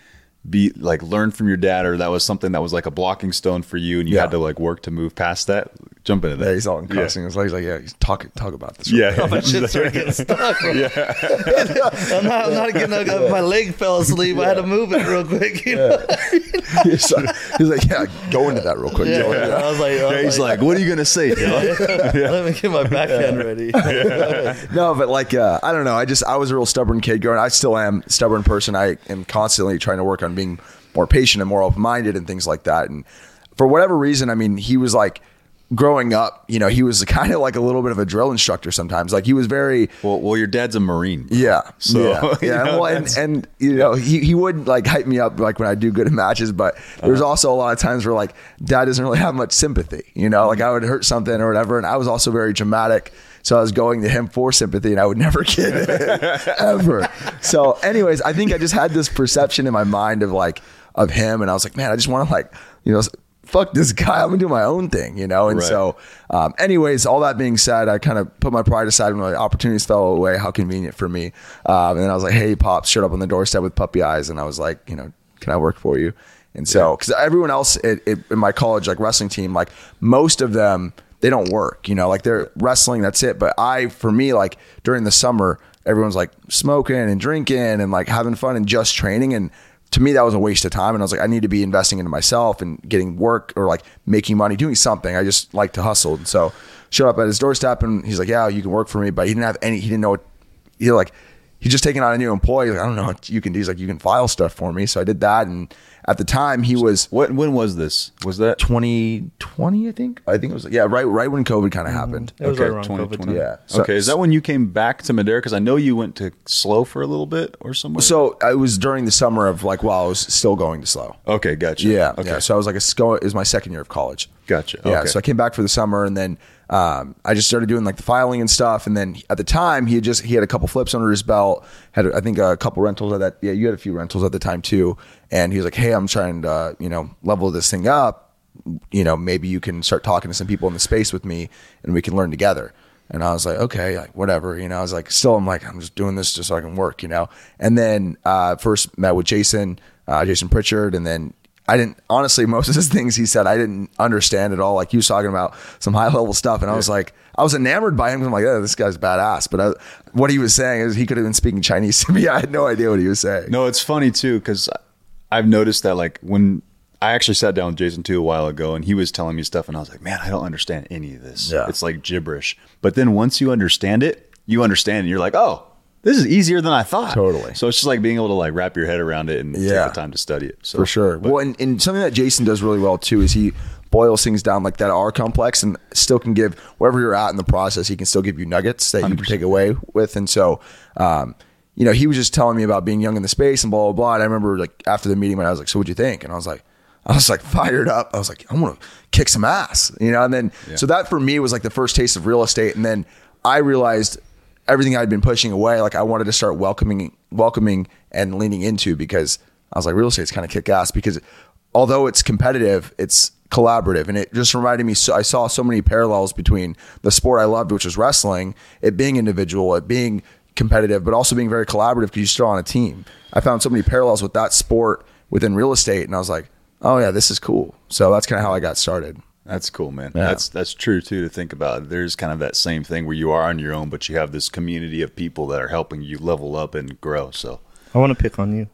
be like learn from your dad, or that was something that was like a blocking stone for you, and you Yeah. had to like work to move past that. Jump into that. Yeah, he's all cussing. He's like, he's like, yeah, he's talk talk about this. Yeah, Oh, my shit started getting stuck. bro. I'm not, I'm not getting up. My leg fell asleep. I had to move it real quick. You know? he's, like, he's like, yeah, go into that real quick. Yeah. Joe. Yeah. I was like, I Yeah, was he's like, "What are you gonna say?" Dad?" let me get my backhand ready. No, but like, uh, I don't know. I just, I was a real stubborn kid growing. I still am stubborn person. I am constantly trying to work on being more patient and more open minded and things like that. And for whatever reason, I mean, he was like. Growing up, you know, he was kind of like a little bit of a drill instructor sometimes. Like he was very, well, well, your dad's a marine. bro. Yeah. So, yeah, yeah. know, well, and, and you know, he, he would like hype me up like when I do good in matches, but there's Uh-huh. also a lot of times where like dad doesn't really have much sympathy. You know, like I would hurt something or whatever, and I was also very dramatic. So I was going to him for sympathy, and I would never get it ever. So, anyways, I think I just had this perception in my mind of like of him, and I was like, man, I just want to like you know. Fuck this guy! I'm gonna do my own thing, you know. And Right. so, um, anyways, all that being said, I kind of put my pride aside when the opportunities fell away. How convenient for me. Um, and then I was like, "Hey, pops!" Showed up on the doorstep with puppy eyes, and I was like, "You know, can I work for you?" And so, because everyone else at, at, in my college, like wrestling team, like most of them, they don't work. You know, like they're wrestling. That's it. But I, for me, like during the summer, everyone's like smoking and drinking and like having fun and just training and to me that was a waste of time and i was like i need to be investing into myself and getting work or like making money doing something i just like to hustle and so showed up at his doorstep and he's like yeah you can work for me but he didn't have any he didn't know he like he just taking on a new employee He's like, i don't know what you can do he's like you can file stuff for me so i did that and at the time he was what? When was this? Was that 2020 i think i think it was yeah right right when covid kind of mm-hmm. happened It was Okay, right around COVID 2020. time. Yeah. So- okay, is that when you came back to Madera? Because I know you went to SLO for a little bit or somewhere. so it was during the summer of like while i was still going to SLO okay, gotcha. Yeah, Okay. yeah. So I was like, a sco- it was my second year of college. Gotcha. Yeah. Okay. So I came back for the summer, and then um, I just started doing like the filing and stuff. And then at the time, he had just he had a couple flips under his belt. Had I think a couple rentals at that. Yeah, you had a few rentals at the time too. And he was like, "Hey, I'm trying to you know level this thing up. You know, maybe you can start talking to some people in the space with me, and we can learn together." And I was like, okay, like whatever, you know. I was like, still, I'm like, I'm just doing this just so I can work, you know. And then uh, first met with Jason, uh, Jason Pritchard, and then I didn't honestly most of his things he said I didn't understand at all. Like he was talking about some high level stuff, and I was like, I was enamored by him. I'm like, oh, this guy's badass. But I, what he was saying is he could have been speaking Chinese to me. I had no idea what he was saying. No, it's funny too because I've noticed that like when I actually sat down with Jason too a while ago, and he was telling me stuff, and I was like, man, I don't understand any of this. Yeah. It's like gibberish. But then once you understand it, you understand, and you're like, oh, this is easier than I thought. Totally. So it's just like being able to like wrap your head around it and Yeah. take the time to study it. So for sure. well, and, and something that Jason does really well too is he boils things down like that are complex and still can give wherever you're at in the process. He can still give you nuggets that you can take away with. And so, um, you know, he was just telling me about being young in the space and blah blah blah. And I remember like after the meeting when I was like, "So what'd you think?" And I was like. I was like fired up. I was like, I'm gonna kick some ass, you know. And then, so that for me was like the first taste of real estate. And then I realized everything I'd been pushing away, like I wanted to start welcoming, welcoming and leaning into because I was like, real estate's kind of kick ass because although it's competitive, it's collaborative. And it just reminded me, so I saw so many parallels between the sport I loved, which was wrestling, it being individual, it being competitive, but also being very collaborative because you're still on a team. I found so many parallels with that sport within real estate. And I was like, oh yeah, this is cool. So that's kind of how I got started. That's cool, man. Yeah. That's that's true too to think about. There's kind of that same thing where you are on your own, but you have this community of people that are helping you level up and grow. So I want to pick on you.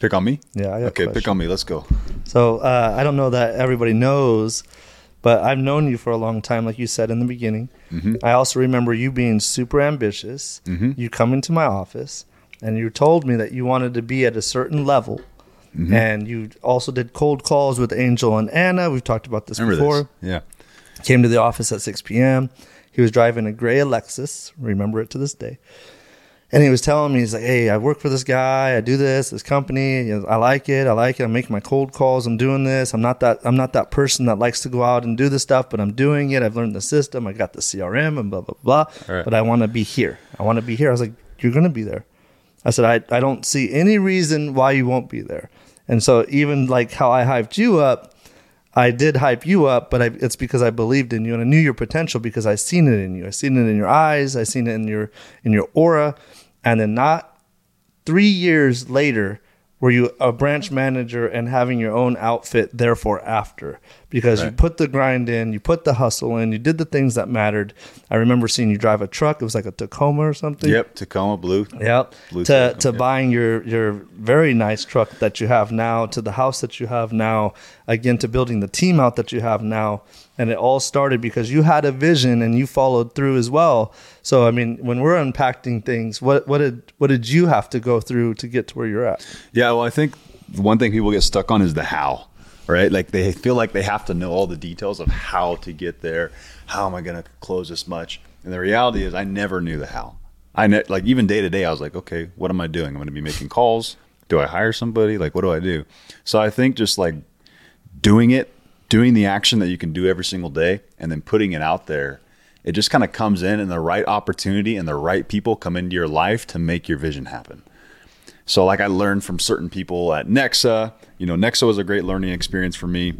pick on me. Yeah, I okay. Pick on me. Let's go. So uh, I don't know that everybody knows, but I've known you for a long time, like you said in the beginning. I also remember you being super ambitious. You come into my office and you told me that you wanted to be at a certain level Mm-hmm. and you also did cold calls with Angel and Anna. We've talked about this Remember before. this? Yeah. Came to the office at 6 p.m. He was driving a gray Lexus. Remember it to this day. And he was telling me, he's like, "Hey, I work for this guy. I do this, this company. I like it. I like it. I'm making my cold calls. I'm doing this. I'm not that. I'm not that person that likes to go out and do this stuff, but I'm doing it. I've learned the system. I got the CRM and blah blah blah. Right. But I want to be here. I want to be here. I was like, you're gonna be there. I said, I, I don't see any reason why you won't be there. And so even like how I hyped you up, I did hype you up, but I, it's because I believed in you and I knew your potential because I seen it in you. I seen it in your eyes. I seen it in your in your aura, and then not three years later were you a branch manager and having your own outfit. Therefore, after because you put the grind in, you put the hustle in, you did the things that mattered. I remember seeing you drive a truck. It was like a Tacoma or something. Yep. Tacoma Blue. Yep. Blue to Tacoma, to yeah. buying your your very nice truck that you have now, to the house that you have now, again to building the team out that you have now, and it all started because you had a vision and you followed through as well. So I mean, when we're unpacking things, what what did what did you have to go through to get to where you're at? Yeah, well, I think one thing people get stuck on is the how, right? Like they feel like they have to know all the details of how to get there. How am I going to close this much? And the reality is, I never knew the how. I ne- like even day to day, I was like, okay, what am I doing? I'm going to be making calls. Do I hire somebody? Like, what do I do? So I think just like doing it, doing the action that you can do every single day, and then putting it out there. It just kind of comes in, and the right opportunity and the right people come into your life to make your vision happen. So like I learned from certain people at Nexa, you know, Nexa was a great learning experience for me.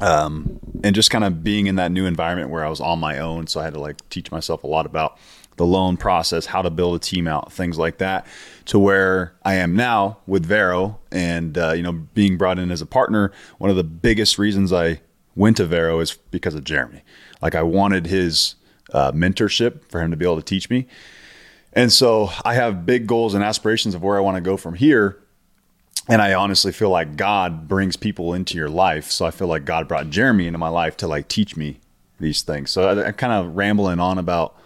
Um, and just kind of being in that new environment where I was on my own. So I had to like teach myself a lot about the loan process, how to build a team out, things like that to where I am now with Vero and, uh, you know, being brought in as a partner. One of the biggest reasons I went to Vero is because of Jeremy. Like I wanted his uh, mentorship for him to be able to teach me. And so I have big goals and aspirations of where I want to go from here. And I honestly feel like God brings people into your life. So I feel like God brought Jeremy into my life to like teach me these things. So I, I'm kind of rambling on about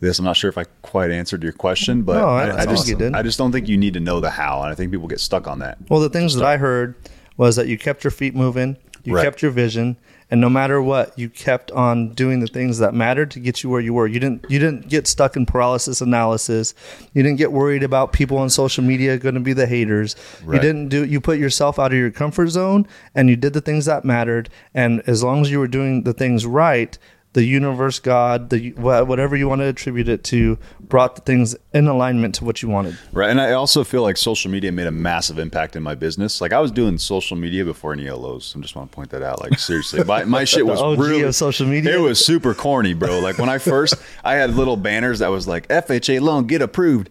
this. I'm not sure if I quite answered your question, but No, I- I, I I think just did. I just don't think you need to know the how, and I think people get stuck on that. Well, the things that I heard was that you kept your feet moving, you Right. kept your vision, and no matter what, you kept on doing the things that mattered to get you where you were. You didn't you didn't get stuck in paralysis analysis. You didn't get worried about people on social media going to be the haters. You didn't do you put yourself out of your comfort zone and you did the things that mattered. And as long as you were doing the things right, the universe, God, the whatever you want to attribute it to, brought the things in alignment to what you wanted. Right. And I also feel like social media made a massive impact in my business. Like I was doing social media before any LOs. I just want to point that out. Like seriously, my, my shit was OG really of social media? It was super corny, bro. Like when I first, I had little banners that was like FHA loan get approved.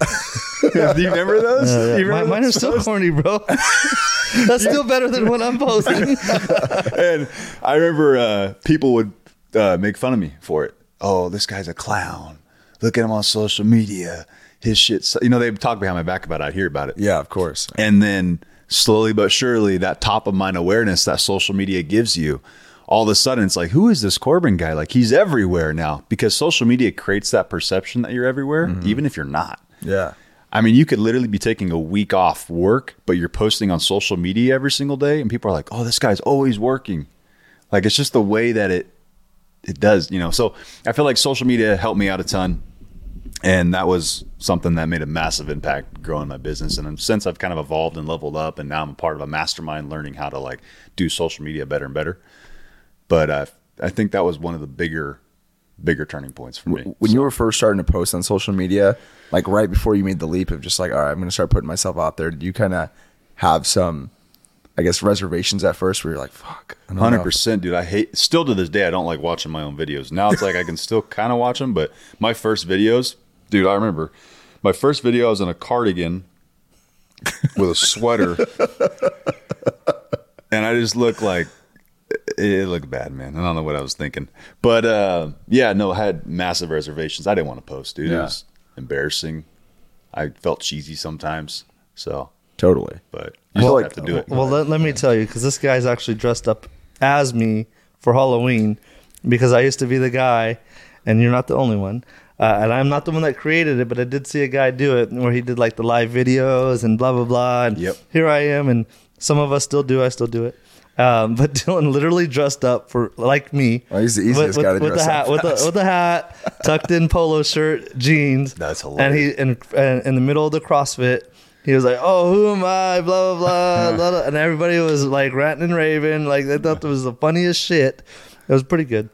Do you remember those? Do you My, remember mine are still posts? corny, bro. That's still better than what I'm posting. and I remember uh, people would uh, make fun of me for it. Oh, this guy's a clown. Look at him on social media. His shit. su-" You know, they talk behind my back about it. I'd hear about it. Yeah, of course. And then slowly but surely, that top of mind awareness that social media gives you, all of a sudden it's like, who is this Corbin guy? Like he's everywhere now because social media creates that perception that you're everywhere, even if you're not. Yeah. I mean, you could literally be taking a week off work, but you're posting on social media every single day, and people are like, "Oh, this guy's always working." Like it's just the way that it it does, you know. So I feel like social media helped me out a ton, and that was something that made a massive impact growing my business. And since I've kind of evolved and leveled up, and now I'm a part of a mastermind, learning how to like do social media better and better. But uh, I think that was one of the bigger, bigger turning points for me. When you were first starting to post on social media, like right before you made the leap of just like, all right, I'm going to start putting myself out there, did you kind of have some, I guess, reservations at first where you're like, fuck, I don't know Hundred percent, dude. I hate. Still to this day, I don't like watching my own videos. Now it's like I can still kind of watch them, but my first videos, dude. I remember my first video. I was in a cardigan with a sweater, and I just looked like it, looked bad, man. I don't know what I was thinking, but uh, yeah, no, I had massive reservations. I didn't want to post, dude. It was embarrassing. I felt cheesy sometimes, so Totally. but you Well, still like- have to do it. Well, let, let me tell you, because this guy's actually dressed up as me for Halloween, because I used to be the guy, and you're not the only one. Uh, and I'm not the one that created it, but I did see a guy do it where he did like the live videos and blah blah blah. And Yep. here I am, and some of us still do. I still do it. Um, but Dylan literally dressed up for like me. Well, he's the easiest with, guy to with the dress hat, up with the as. with the hat, tucked in polo shirt, jeans. That's hilarious. And he in, and in the middle of the CrossFit, he was like, "Oh, who am I?" Blah blah blah, blah, blah. and everybody was like ranting and raving. Like they thought it was the funniest shit. It was pretty good.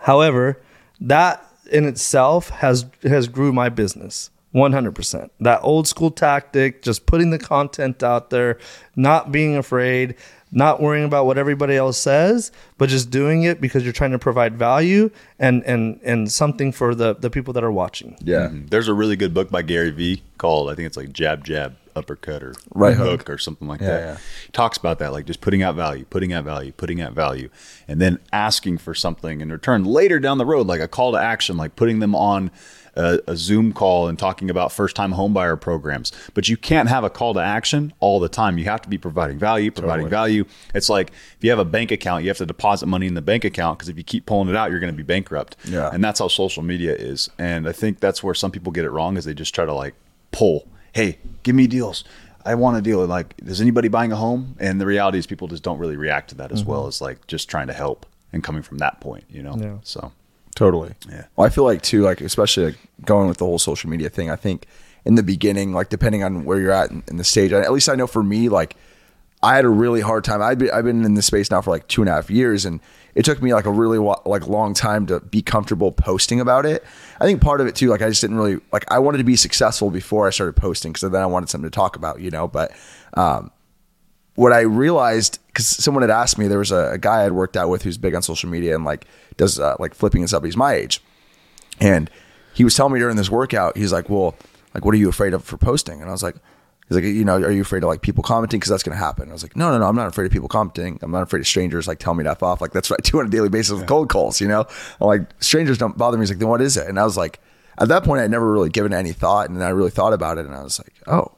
However, that in itself has has grew my business 100%. That old school tactic, just putting the content out there, not being afraid, not worrying about what everybody else says, but just doing it because you're trying to provide value and and and something for the the people that are watching. Yeah. Mhm. There's a really good book by Gary Vee called I think it's like Jab Jab Uppercut or Right hook. hook. or something like Yeah, that. yeah. He talks about that, like just putting out value, putting out value, putting out value, and then asking for something in return later down the road, like a call to action, like putting them on a, a Zoom call and talking about first time homebuyer programs. But you can't have a call to action all the time. You have to be providing value, providing value. It's like if you have a bank account, you have to deposit money in the bank account because if you keep pulling it out, you're going to be bankrupt. Yeah. And that's how social media is. And I think that's where some people get it wrong is they just try to like pull, hey, give me deals. I want a deal. Like, is anybody buying a home? And the reality is people just don't really react to that as mm-hmm. well as like just trying to help and coming from that point, you know? Yeah. So Totally. Yeah. Well, I feel like too, like especially like going with the whole social media thing. I think in the beginning, like depending on where you're at in, in the stage, at least I know for me, like I had a really hard time. I've been, I've been in this space now for like two and a half years, and it took me like a really like long time to be comfortable posting about it. I think part of it too, like I just didn't really like I wanted to be successful before I started posting, because then I wanted something to talk about, you know. But um, what I realized because someone had asked me, there was a, a guy I'd worked out with who's big on social media and like does uh, like flipping and stuff. He's my age, and he was telling me during this workout, he's like, "Well, like, what are you afraid of for posting?" And I was like, "He's like, you know, are you afraid of like people commenting because that's going to happen?" I was like, "No, no, no, I'm not afraid of people commenting. I'm not afraid of strangers like telling me to f off. Like that's what I do on a daily basis with cold calls. You know, I'm like strangers don't bother me. He's like, then what is it? And I was like, at that point, I'd never really given any thought, and then I really thought about it, and I was like, oh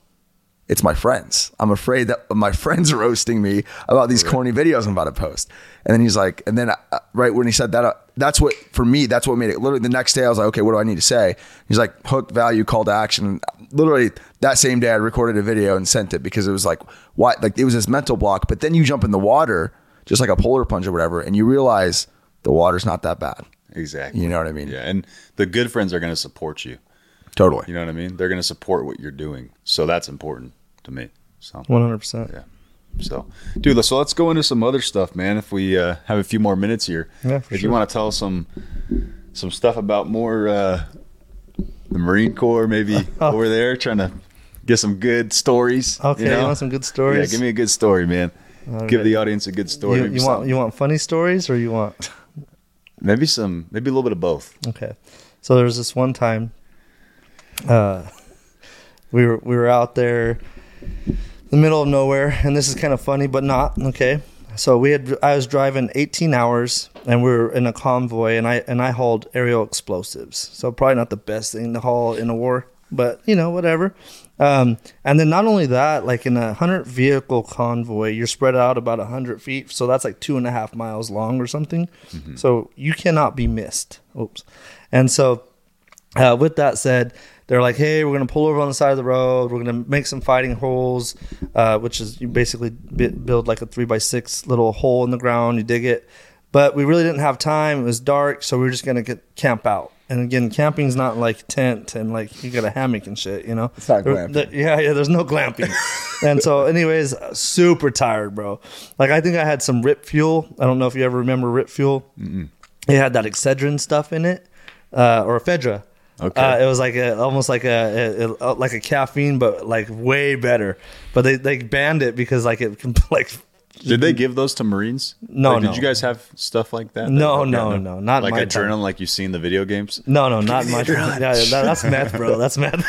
it's my friends. I'm afraid that my friends are roasting me about these corny videos I'm about to post. And then he's like, and then uh, right when he said that, uh, that's what for me. That's what made it. Literally the next day, I was like, okay, what do I need to say? He's like, hook, value, call to action. Literally that same day, I recorded a video and sent it because it was like, why? Like it was this mental block. But then you jump in the water, just like a polar plunge or whatever, and you realize the water's not that bad. exactly. You know what I mean? Yeah. And the good friends are going to support you. Totally. You know what I mean? They're going to support what you're doing. So that's important to me. So 100%. Yeah. So, dude, so let's go into some other stuff, man. If we uh, have a few more minutes here, Yeah, for if you want to tell some some stuff about more uh, the Marine Corps, maybe over there, trying to get some good stories. Okay, you, know? want some good stories? Yeah, give me a good story, man. All Give right. the audience a good story. you, you want something- you want funny stories or you want maybe some, maybe a little bit of both. Okay. So there was this one time uh we were we were out there in the middle of nowhere and this is kind of funny but not, okay? So we had I was driving 18 hours and we were in a convoy and I and I hauled aerial explosives. So probably not the best thing to haul in a war, but you know, whatever. Um, and then not only that, like in a hundred vehicle convoy, you're spread out about a hundred feet, so that's like two and a half miles long or something. So you cannot be missed. Oops. And so, uh, with that said, they're like, "Hey, we're gonna pull over on the side of the road. We're gonna make some fighting holes, uh, which is you basically build like a three by six little hole in the ground. You dig it." But we really didn't have time. It was dark, so we were just gonna get, camp out. And again, camping's not like tent and like you got a hammock and shit, you know. It's not There- glamping. there- yeah, yeah. There's no glamping. and so, anyways, super tired, bro. Like I think I had some Rip Fuel. I don't know if you ever remember Rip Fuel. It had that Excedrin stuff in it, uh, or ephedra. Okay. Uh, it was like a, almost like a, a, a- like a caffeine, but like way better. But they, they banned it because like it can like Did they give those to Marines? No, Like, no. Did you guys have stuff like that? No, Okay. no, no, not like my adrenaline, time. like you see in the video games. no no not much. Yeah, yeah, that, that's meth, bro. That's meth.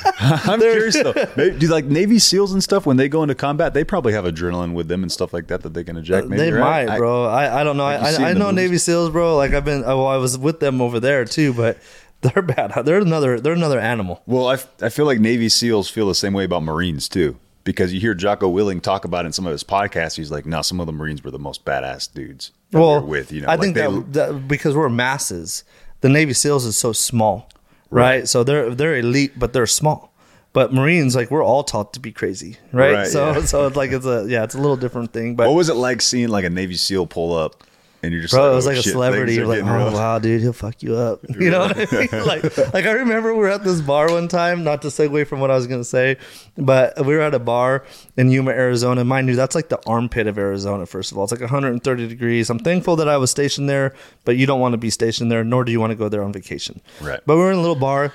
I'm curious though. Maybe, do like Navy SEAls and stuff when they go into combat? They probably have adrenaline with them and stuff like that that they can eject. Maybe, they right? might, bro. I, I don't know. Like I, I, I know movies. Navy SEAls, bro. Like I've been. Well, I was with them over there too, but they're bad. They're another. They're another animal. Well, I, f- I feel like Navy SEAls feel the same way about Marines too, because you hear Jocko Willink talk about it in some of his podcasts. He's like, "No, some of the Marines were the most badass dudes that we well, with." You know, I like think they- that, that because we're masses. the Navy SEALs is so small, right? So they're they're elite, but they're small. But Marines, like we're all taught to be crazy, right? Right, so yeah. so it's like it's a yeah, it's a little different thing. But What was it like seeing like a Navy SEAL pull up and you're just Bro, like, it was oh, like a celebrity. You're like, oh rough. wow, dude, he'll fuck you up. You know what I mean? like, like I remember we were at this bar one time. Not to segue from what I was gonna say, but we were at a bar in Yuma, Arizona. Mind you, that's like the armpit of Arizona. First of all, it's like 130 degrees. I'm thankful that I was stationed there, but you don't want to be stationed there, nor do you want to go there on vacation. Right. But we we're in a little bar,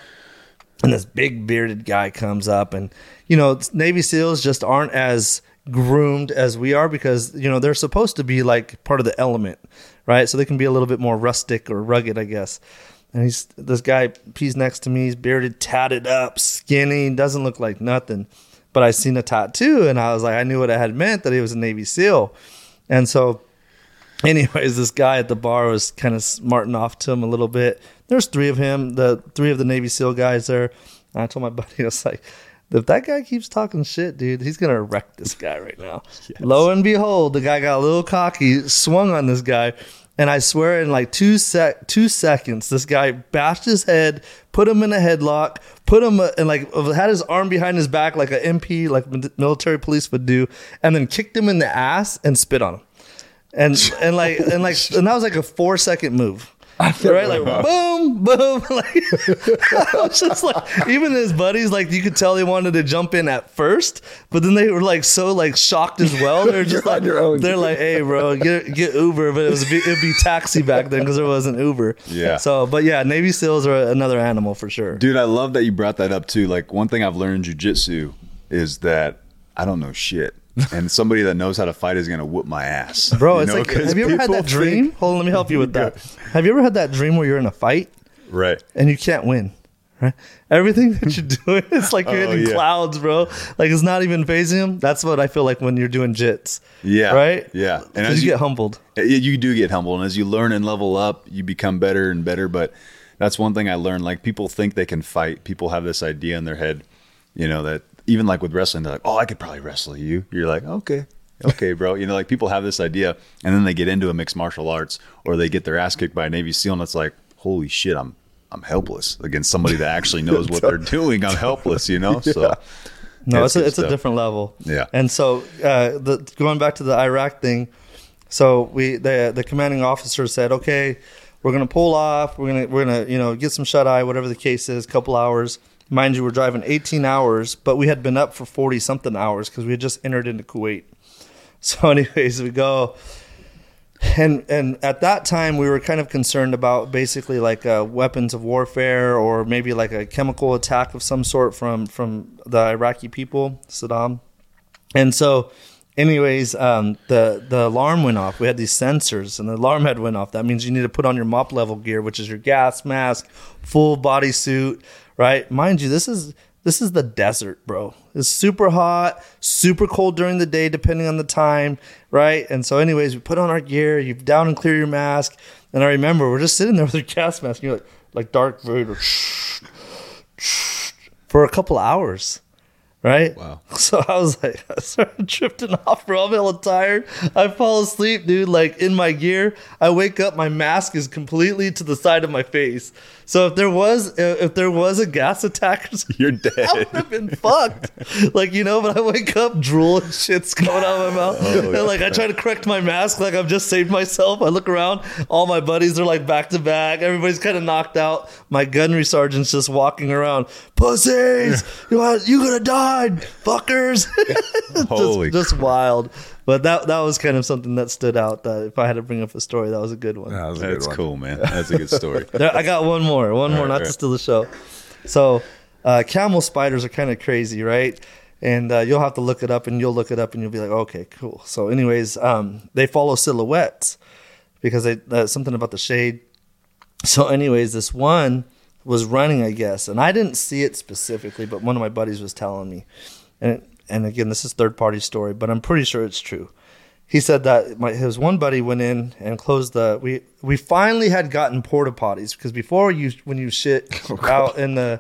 and this big bearded guy comes up and you know navy seals just aren't as groomed as we are because you know they're supposed to be like part of the element right so they can be a little bit more rustic or rugged i guess and he's this guy he's next to me he's bearded tatted up skinny doesn't look like nothing but i seen a tattoo and i was like i knew what it had meant that he was a navy seal and so anyways, this guy at the bar was kind of smarting off to him a little bit. There's three of him, the three of the Navy SEAL guys there. And I told my buddy, I was like, if that guy keeps talking shit, dude, he's gonna wreck this guy right now. Lo and behold, the guy got a little cocky, swung on this guy, and I swear in like two sec two seconds, this guy bashed his head, put him in a headlock, put him uh, and like had his arm behind his back like an MP, like military police would do, and then kicked him in the ass and spit on him and and like and like and that was like a four second move. Right, like boom, boom. Like I was just like, even his buddies, like you could tell they wanted to jump in at first, but then they were like so like shocked as well. They're just You're on like, your own. they're like, hey, bro, get get Uber, but it was it'd be taxi back then because there wasn't Uber. Yeah. So, but yeah, Navy SEALs are another animal for sure. Dude, I love that you brought that up too. Like one thing I've learned in jujitsu is that I don't know shit. And somebody that knows how to fight is gonna whoop my ass. Bro, You it's know, like, have you ever had that dream? think- Hold on, let me help you with that. Have you ever had that dream where you're in a fight Right. and you can't win. Right? Everything that you're doing, it's like you're Oh, hitting yeah. clouds, bro. Like it's not even fazing them. That's what I feel like when you're doing jits. Yeah. Right? Yeah. And as you, you, get humbled. Yeah, you do get humbled. and as you learn and level up, you become better and better. But that's one thing I learned. Like people think they can fight. People have this idea in their head, you know, that even like with wrestling, they're like, "Oh, I could probably wrestle you." You're like, "Okay, okay, bro." You know, like people have this idea, and then they get into a mixed martial arts, or they get their ass kicked by a Navy SEAL, and it's like, "Holy shit, I'm I'm helpless against somebody that actually knows what they're doing. I'm helpless." You know, so. No, Yeah, it's a, good it's a different level. Yeah. And so uh, the going back to the Iraq thing, so we the the commanding officer said, okay, we're gonna pull off. We're gonna we're gonna you know get some shut eye, whatever the case is, couple hours. Mind you, we're driving 18 hours, but we had been up for 40 something hours because we had just entered into Kuwait. So, anyways, we go. And and at that time, we were kind of concerned about basically like uh, weapons of warfare or maybe like a chemical attack of some sort from from the Iraqi people, Saddam. And so, anyways, um, the the alarm went off. We had these sensors, and the alarm had went off. That means you need to put on your MOPP level gear, which is your gas mask, full body suit, right? Mind you, this is this is the desert, bro. It's super hot, super cold during the day, depending on the time, right? And so, anyways, we put on our gear. You down and clear your mask. And I remember we're just sitting there with your gas mask. And you're like, like Darth Vader, for a couple hours, right? Wow. So I was like, I started drifting off, bro. I'm hella tired. I fall asleep, dude, like in my gear. I wake up, my mask is completely to the side of my face. So if there was if there was a gas attack, You're dead. I would have been fucked. Like, you know, but I wake up, drool and shit's coming out of my mouth. Oh, and like I try to correct my mask, like I've just saved myself. I look around, all my buddies are like back to back. Everybody's kind of knocked out. My gunnery sergeant's just walking around. Pussies! You you have died, fuckers. Holy just, just wild. But that that was kind of something that stood out. That if I had to bring up a story, that was a good one. That was a good That's one. cool, man. That's a good story. There, I got one more. One more, right, not right. to steal the show. So, uh, camel spiders are kind of crazy, right? And uh, you'll have to look it up, and you'll look it up, and you'll be like, okay, cool. So, anyways, um, they follow silhouettes because they uh, something about the shade. So, anyways, this one was running, I guess, and I didn't see it specifically, but one of my buddies was telling me, and and again, this is third party story, but I'm pretty sure it's true he said that my, his one buddy went in and closed the we we finally had gotten porta potties because before you when you shit oh, out in the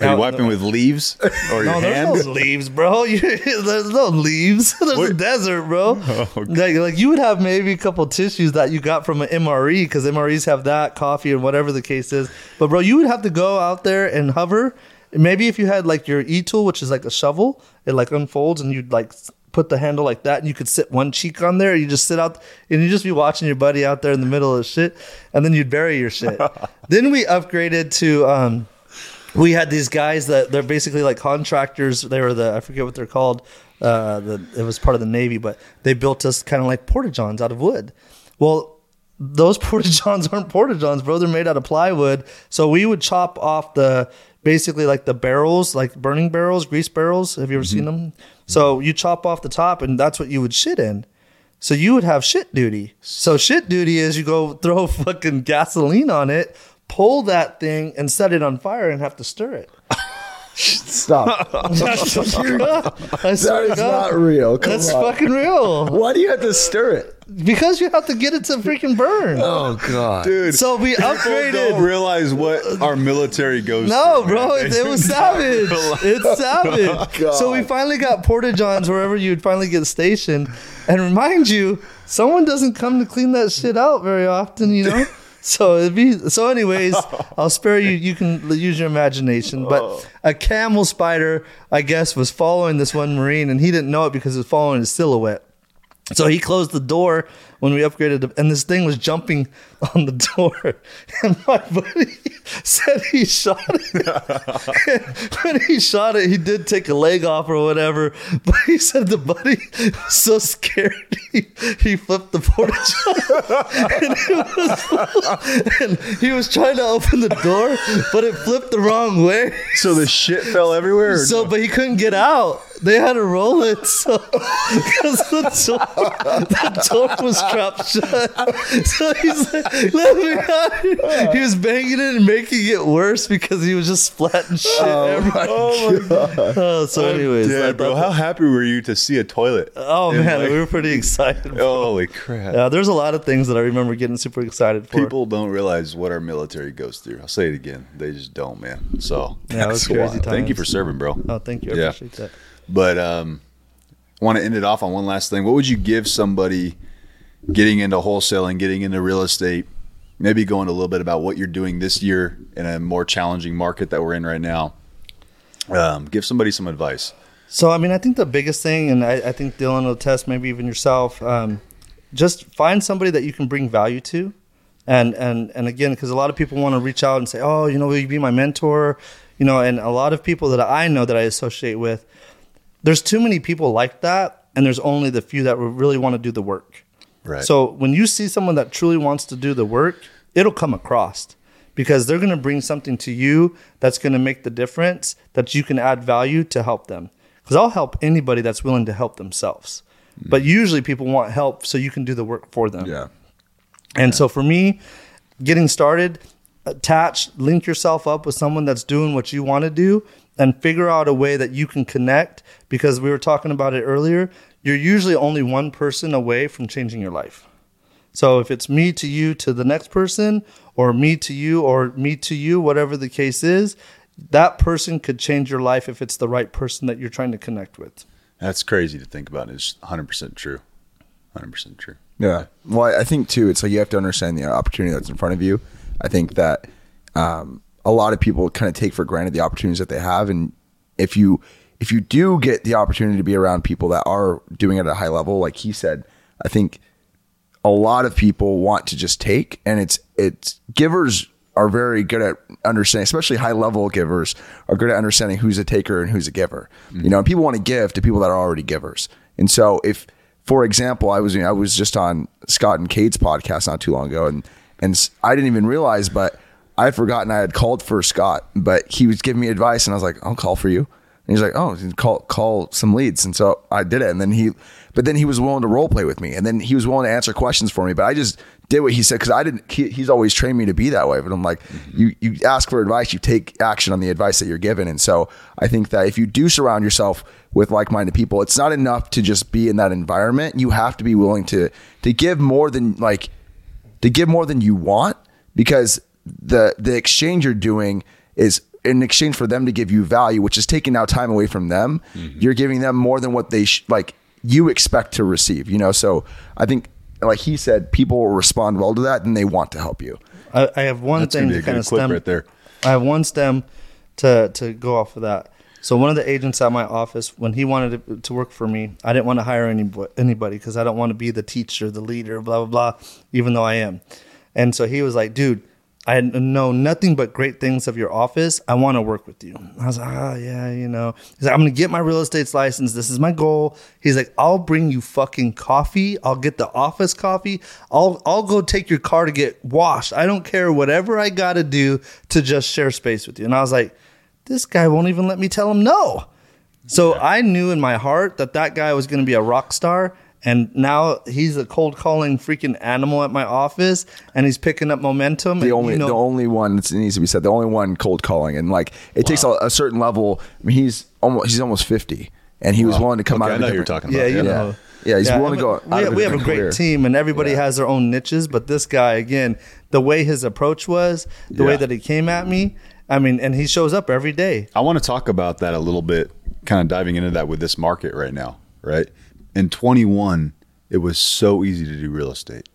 Are you wiping no. with leaves or your No, there's hand? no leaves, bro. You, there's no leaves. There's a desert, bro. Oh. Like, like you would have maybe a couple tissues that you got from an MRE because MREs have that coffee and whatever the case is. But bro, you would have to go out there and hover. Maybe if you had like your e tool, which is like a shovel, it like unfolds and you'd like put the handle like that, and you could sit one cheek on there. You just sit out and you just be watching your buddy out there in the middle of shit, and then you'd bury your shit. then we upgraded to. um we had these guys that they're basically like contractors. They were the I forget what they're called. Uh, the it was part of the Navy, but they built us kind of like porta johns out of wood. Well, those porta johns aren't porta johns, bro. They're made out of plywood. So we would chop off the basically like the barrels, like burning barrels, grease barrels. Have you ever seen mm-hmm. them? So you chop off the top, and that's what you would shit in. So you would have shit duty. So shit duty is you go throw fucking gasoline on it, pull that thing, and set it on fire, and have to stir it. Stop. I swear that God. not real. Come That's on. fucking real. Why do you have to stir it? Because you have to get it to freaking burn. Oh god. Dude, So we people upgraded. don't realize what our military goes No, through. bro, man. it, it was savage. It's oh, savage. God. So we finally got porta johns wherever you'd finally get stationed. And remind you, someone doesn't come to clean that shit out very often, you know. So it'd be so. Anyways, I'll spare you. You can use your imagination. But oh. a camel spider, I guess, was following this one marine, and he didn't know it because it was following his silhouette. So he closed the door when we upgraded, the- and this thing was jumping on the door. And my buddy said he shot it. when he shot it, he did take a leg off or whatever. But he said the buddy was so scared he, he flipped the porta john. and, and he was trying to open the door, but it flipped the wrong way. So the shit fell everywhere. So, no? but he couldn't get out. They had to roll it, so because the door, the door was trapped shut. So he's like, "Let me out!" He was banging it and making it worse because he was just splatting shit oh. everywhere. oh my oh, god, Oh, so, anyways, bro, how happy were you to see a toilet? oh And, man, like- we were pretty excited. Holy crap! Yeah, there's a lot of things that I remember getting super excited for. People don't realize what our military goes through. I'll say it again. They just don't, man. So Yeah, that's crazy. Thank you for serving, bro. oh, thank you. I Yeah. appreciate that. But um, want to end it off on one last thing. What would you give somebody getting into wholesaling, getting into real estate? Maybe going a little bit about what you're doing this year in a more challenging market that we're in right now. Um, give somebody some advice. So, I mean, I think the biggest thing, and I, I think Dylan will test, maybe even yourself, um, just find somebody that you can bring value to. And, and, and again, because a lot of people want to reach out and say, oh, you know, will you be my mentor? You know, and a lot of people that I know that I associate with, there's too many people like that. And there's only the few that really want to do the work. Right. So when you see someone that truly wants to do the work, it'll come across because they're going to bring something to you that's going to make the difference that you can add value to help them. Because I'll help anybody that's willing to help themselves. Hmm. But usually people want help so you can do the work for them. Yeah. And so for me, getting started, attach, link yourself up with someone that's doing what you want to do and figure out a way that you can connect because we were talking about it earlier. You're usually only one person away from changing your life. So if it's me to you to the next person or me to you or me to you, whatever the case is, that person could change your life if it's the right person that you're trying to connect with. That's crazy to think about. It's 100% true. 100% true. Yeah. Well, I I think too, it's like you have to understand the opportunity that's in front of you. I think that um, a lot of people kind of take for granted the opportunities that they have, and if you if you do get the opportunity to be around people that are doing it at a high level, like he said, I think a lot of people want to just take, and it's it's givers are very good at understanding, especially high level givers are good at understanding who's a taker and who's a giver. Mm-hmm. You know, and people want to give to people that are already givers. And so if for example, I was I was just on Scott and Cade's podcast not too long ago, and and I didn't even realize, but I had forgotten I had called for Scott, but he was giving me advice, and I was like, I'll call for you. And he's like, oh, call call some leads, and so I did it, and then he, but then he was willing to role play with me, and then he was willing to answer questions for me, but I just did what he said because I didn't. He, he's always trained me to be that way, but I'm like, mm-hmm. you you ask for advice, you take action on the advice that you're given, and so I think that if you do surround yourself with like-minded people, it's not enough to just be in that environment. You have to be willing to to give more than like to give more than you want because the the exchange you're doing is in exchange for them to give you value, which is taking now time away from them, mm-hmm. you're giving them more than what they sh- like you expect to receive. You know, so I think like he said, people will respond well to that, and they want to help you. I, I have one That's thing gonna be to a kind of stem right there. I have one stem to to go off of that. So one of the agents at my office, when he wanted to, to work for me, I didn't want to hire any, anybody because I don't want to be the teacher, the leader, blah blah blah. Even though I am, and so he was like, "Dude, I know nothing but great things of your office. I want to work with you." I was like, "Oh yeah, you know." He's like, "I'm gonna get my real estate license. This is my goal." He's like, "I'll bring you fucking coffee. I'll get the office coffee. I'll I'll go take your car to get washed. I don't care whatever I got to do to just share space with you." And I was like this guy won't even let me tell him no. So I knew in my heart that that guy was going to be a rock star. And now he's a cold calling freaking animal at my office, and he's picking up momentum. The and, only you know, the only one that needs to be said, the only one cold calling, and like it takes a, a certain level. I mean, he's almost he's almost fifty, and he was willing to come Okay, out. I know you're different- talking yeah, about. you Yeah. know. Yeah, he's willing to go but out We, of we have a great career. team, and everybody has their own niches. But this guy, again, the way his approach was, the way that he came at me, I mean, and he shows up every day. I want to talk about that a little bit, kind of diving into that with this market right now, right? In 21, it was so easy to do real estate.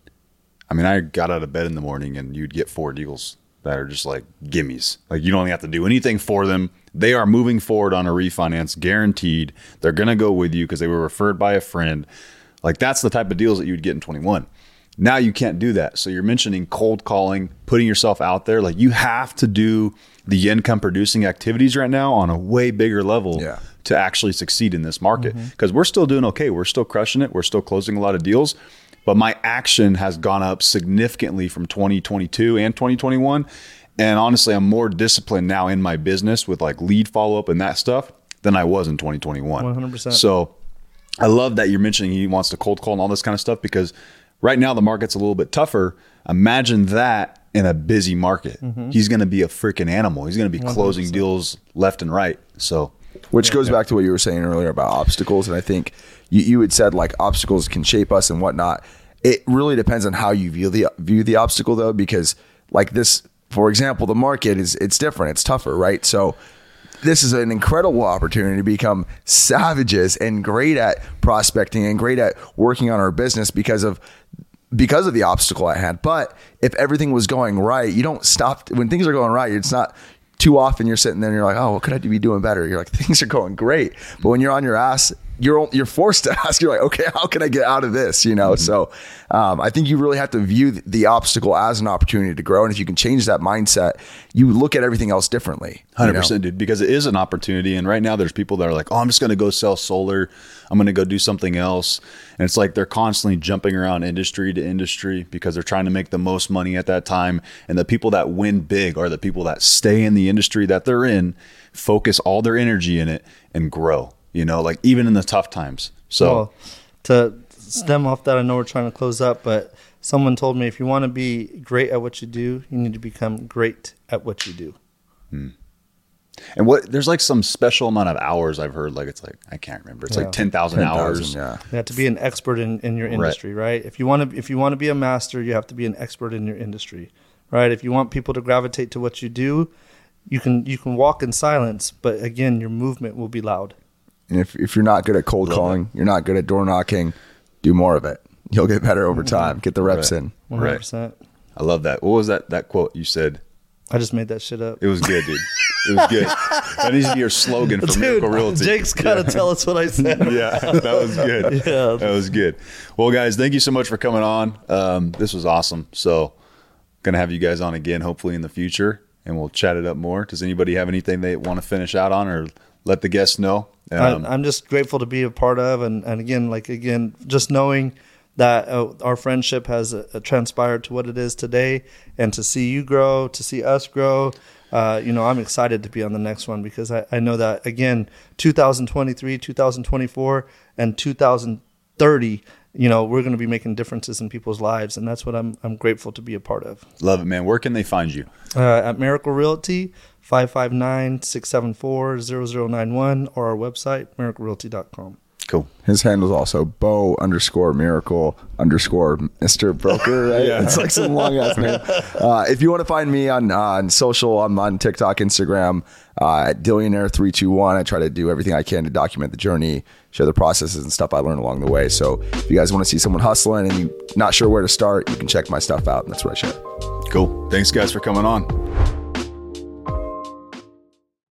I mean, I got out of bed in the morning and you'd get four deals that are just like gimmies. Like you don't have to do anything for them. They are moving forward on a refinance, guaranteed. They're going to go with you because they were referred by a friend. Like that's the type of deals that you would get in 21. Now you can't do that. So you're mentioning cold calling, putting yourself out there. Like you have to do the income producing activities right now on a way bigger level Yeah. to actually succeed in this market because we're still doing okay. We're still crushing it. We're still closing a lot of deals, but my action has gone up significantly from 2022 and 2021. And honestly, I'm more disciplined now in my business with like lead follow up and that stuff than I was in 2021. 100%. So I love that you're mentioning he wants to cold call and all this kind of stuff because right now the market's a little bit tougher. Imagine that in a busy market. Mm-hmm. He's going to be a freaking animal. He's going to be closing deals left and right. So Which goes back to what you were saying earlier about obstacles. And I think you, you had said like obstacles can shape us and whatnot. It really depends on how you view the view the obstacle though, because like this, for example, the market is it's different, it's tougher, right? So this is an incredible opportunity to become savages and great at prospecting and great at working on our business because of because of the obstacle I had. But if everything was going right, you don't stop when things are going right. It's not too often you're sitting there and you're like, oh, what could I be doing better? You're like, things are going great. But when you're on your ass, you're you're forced to ask. You're like, okay, how can I get out of this? You know. So um, I think you really have to view the obstacle as an opportunity to grow, and if you can change that mindset, you look at everything else differently. Hundred percent, dude. Because it is an opportunity, and right now there's people that are like, "Oh, I'm just going to go sell solar. I'm going to go do something else," and it's like they're constantly jumping around industry to industry because they're trying to make the most money at that time. And the people that win big are the people that stay in the industry that they're in, focus all their energy in it, and grow. You know, like even in the tough times. So Well, to stem off that, I know we're trying to close up, but someone told me if you want to be great at what you do, you need to become great at what you do. Hmm. And what there's like some special amount of hours I've heard. Like it's like I can't remember. It's Yeah. like ten thousand 10,000, hours. yeah. You have to be an expert in, in your industry, right. If you want to if you want to be a master, you have to be an expert in your industry, right? If you want people to gravitate to what you do, you can you can walk in silence, but again, your movement will be loud. And if, if you're not good at cold calling, you're not good at door knocking, do more of it. You'll get better over mm-hmm. time. Get the reps Right. in. One hundred percent. I love that. What was that that quote you said? I just made that shit up. It was good, dude. It was good. that needs to be your slogan for Miracle Realty. Jake's got to tell us what I said. yeah, that was good. Yeah. That was good. Well, guys, thank you so much for coming on. Um, this was awesome. So, gonna have you guys on again, hopefully in the future, and we'll chat it up more. Does anybody have anything they want to finish out on, or let the guests know? Um, I, I'm just grateful to be a part of, and, and again, like again, just knowing that uh, our friendship has uh, transpired to what it is today, and to see you grow, to see us grow. Uh, you know, I'm excited to be on the next one because I, I know that again, 2023, 2024, and 2030. You know, we're going to be making differences in people's lives, and that's what I'm I'm grateful to be a part of. love it, man. Where can they find you? Uh, at Miracle Realty, 559 674 0091, or our website, miraclerealty.com. Cool. His handle is also Bo underscore Miracle underscore Mr. Broker. Right? Yeah. It's like some long ass name. Uh, if you want to find me on uh, on social, I'm on TikTok, Instagram, uh, at Dillionaire three two one. I try to do everything I can to document the journey, share the processes and stuff I learned along the way. So if you guys want to see someone hustling and you're not sure where to start, you can check my stuff out. And that's what I share. Cool. Thanks, guys, for coming on.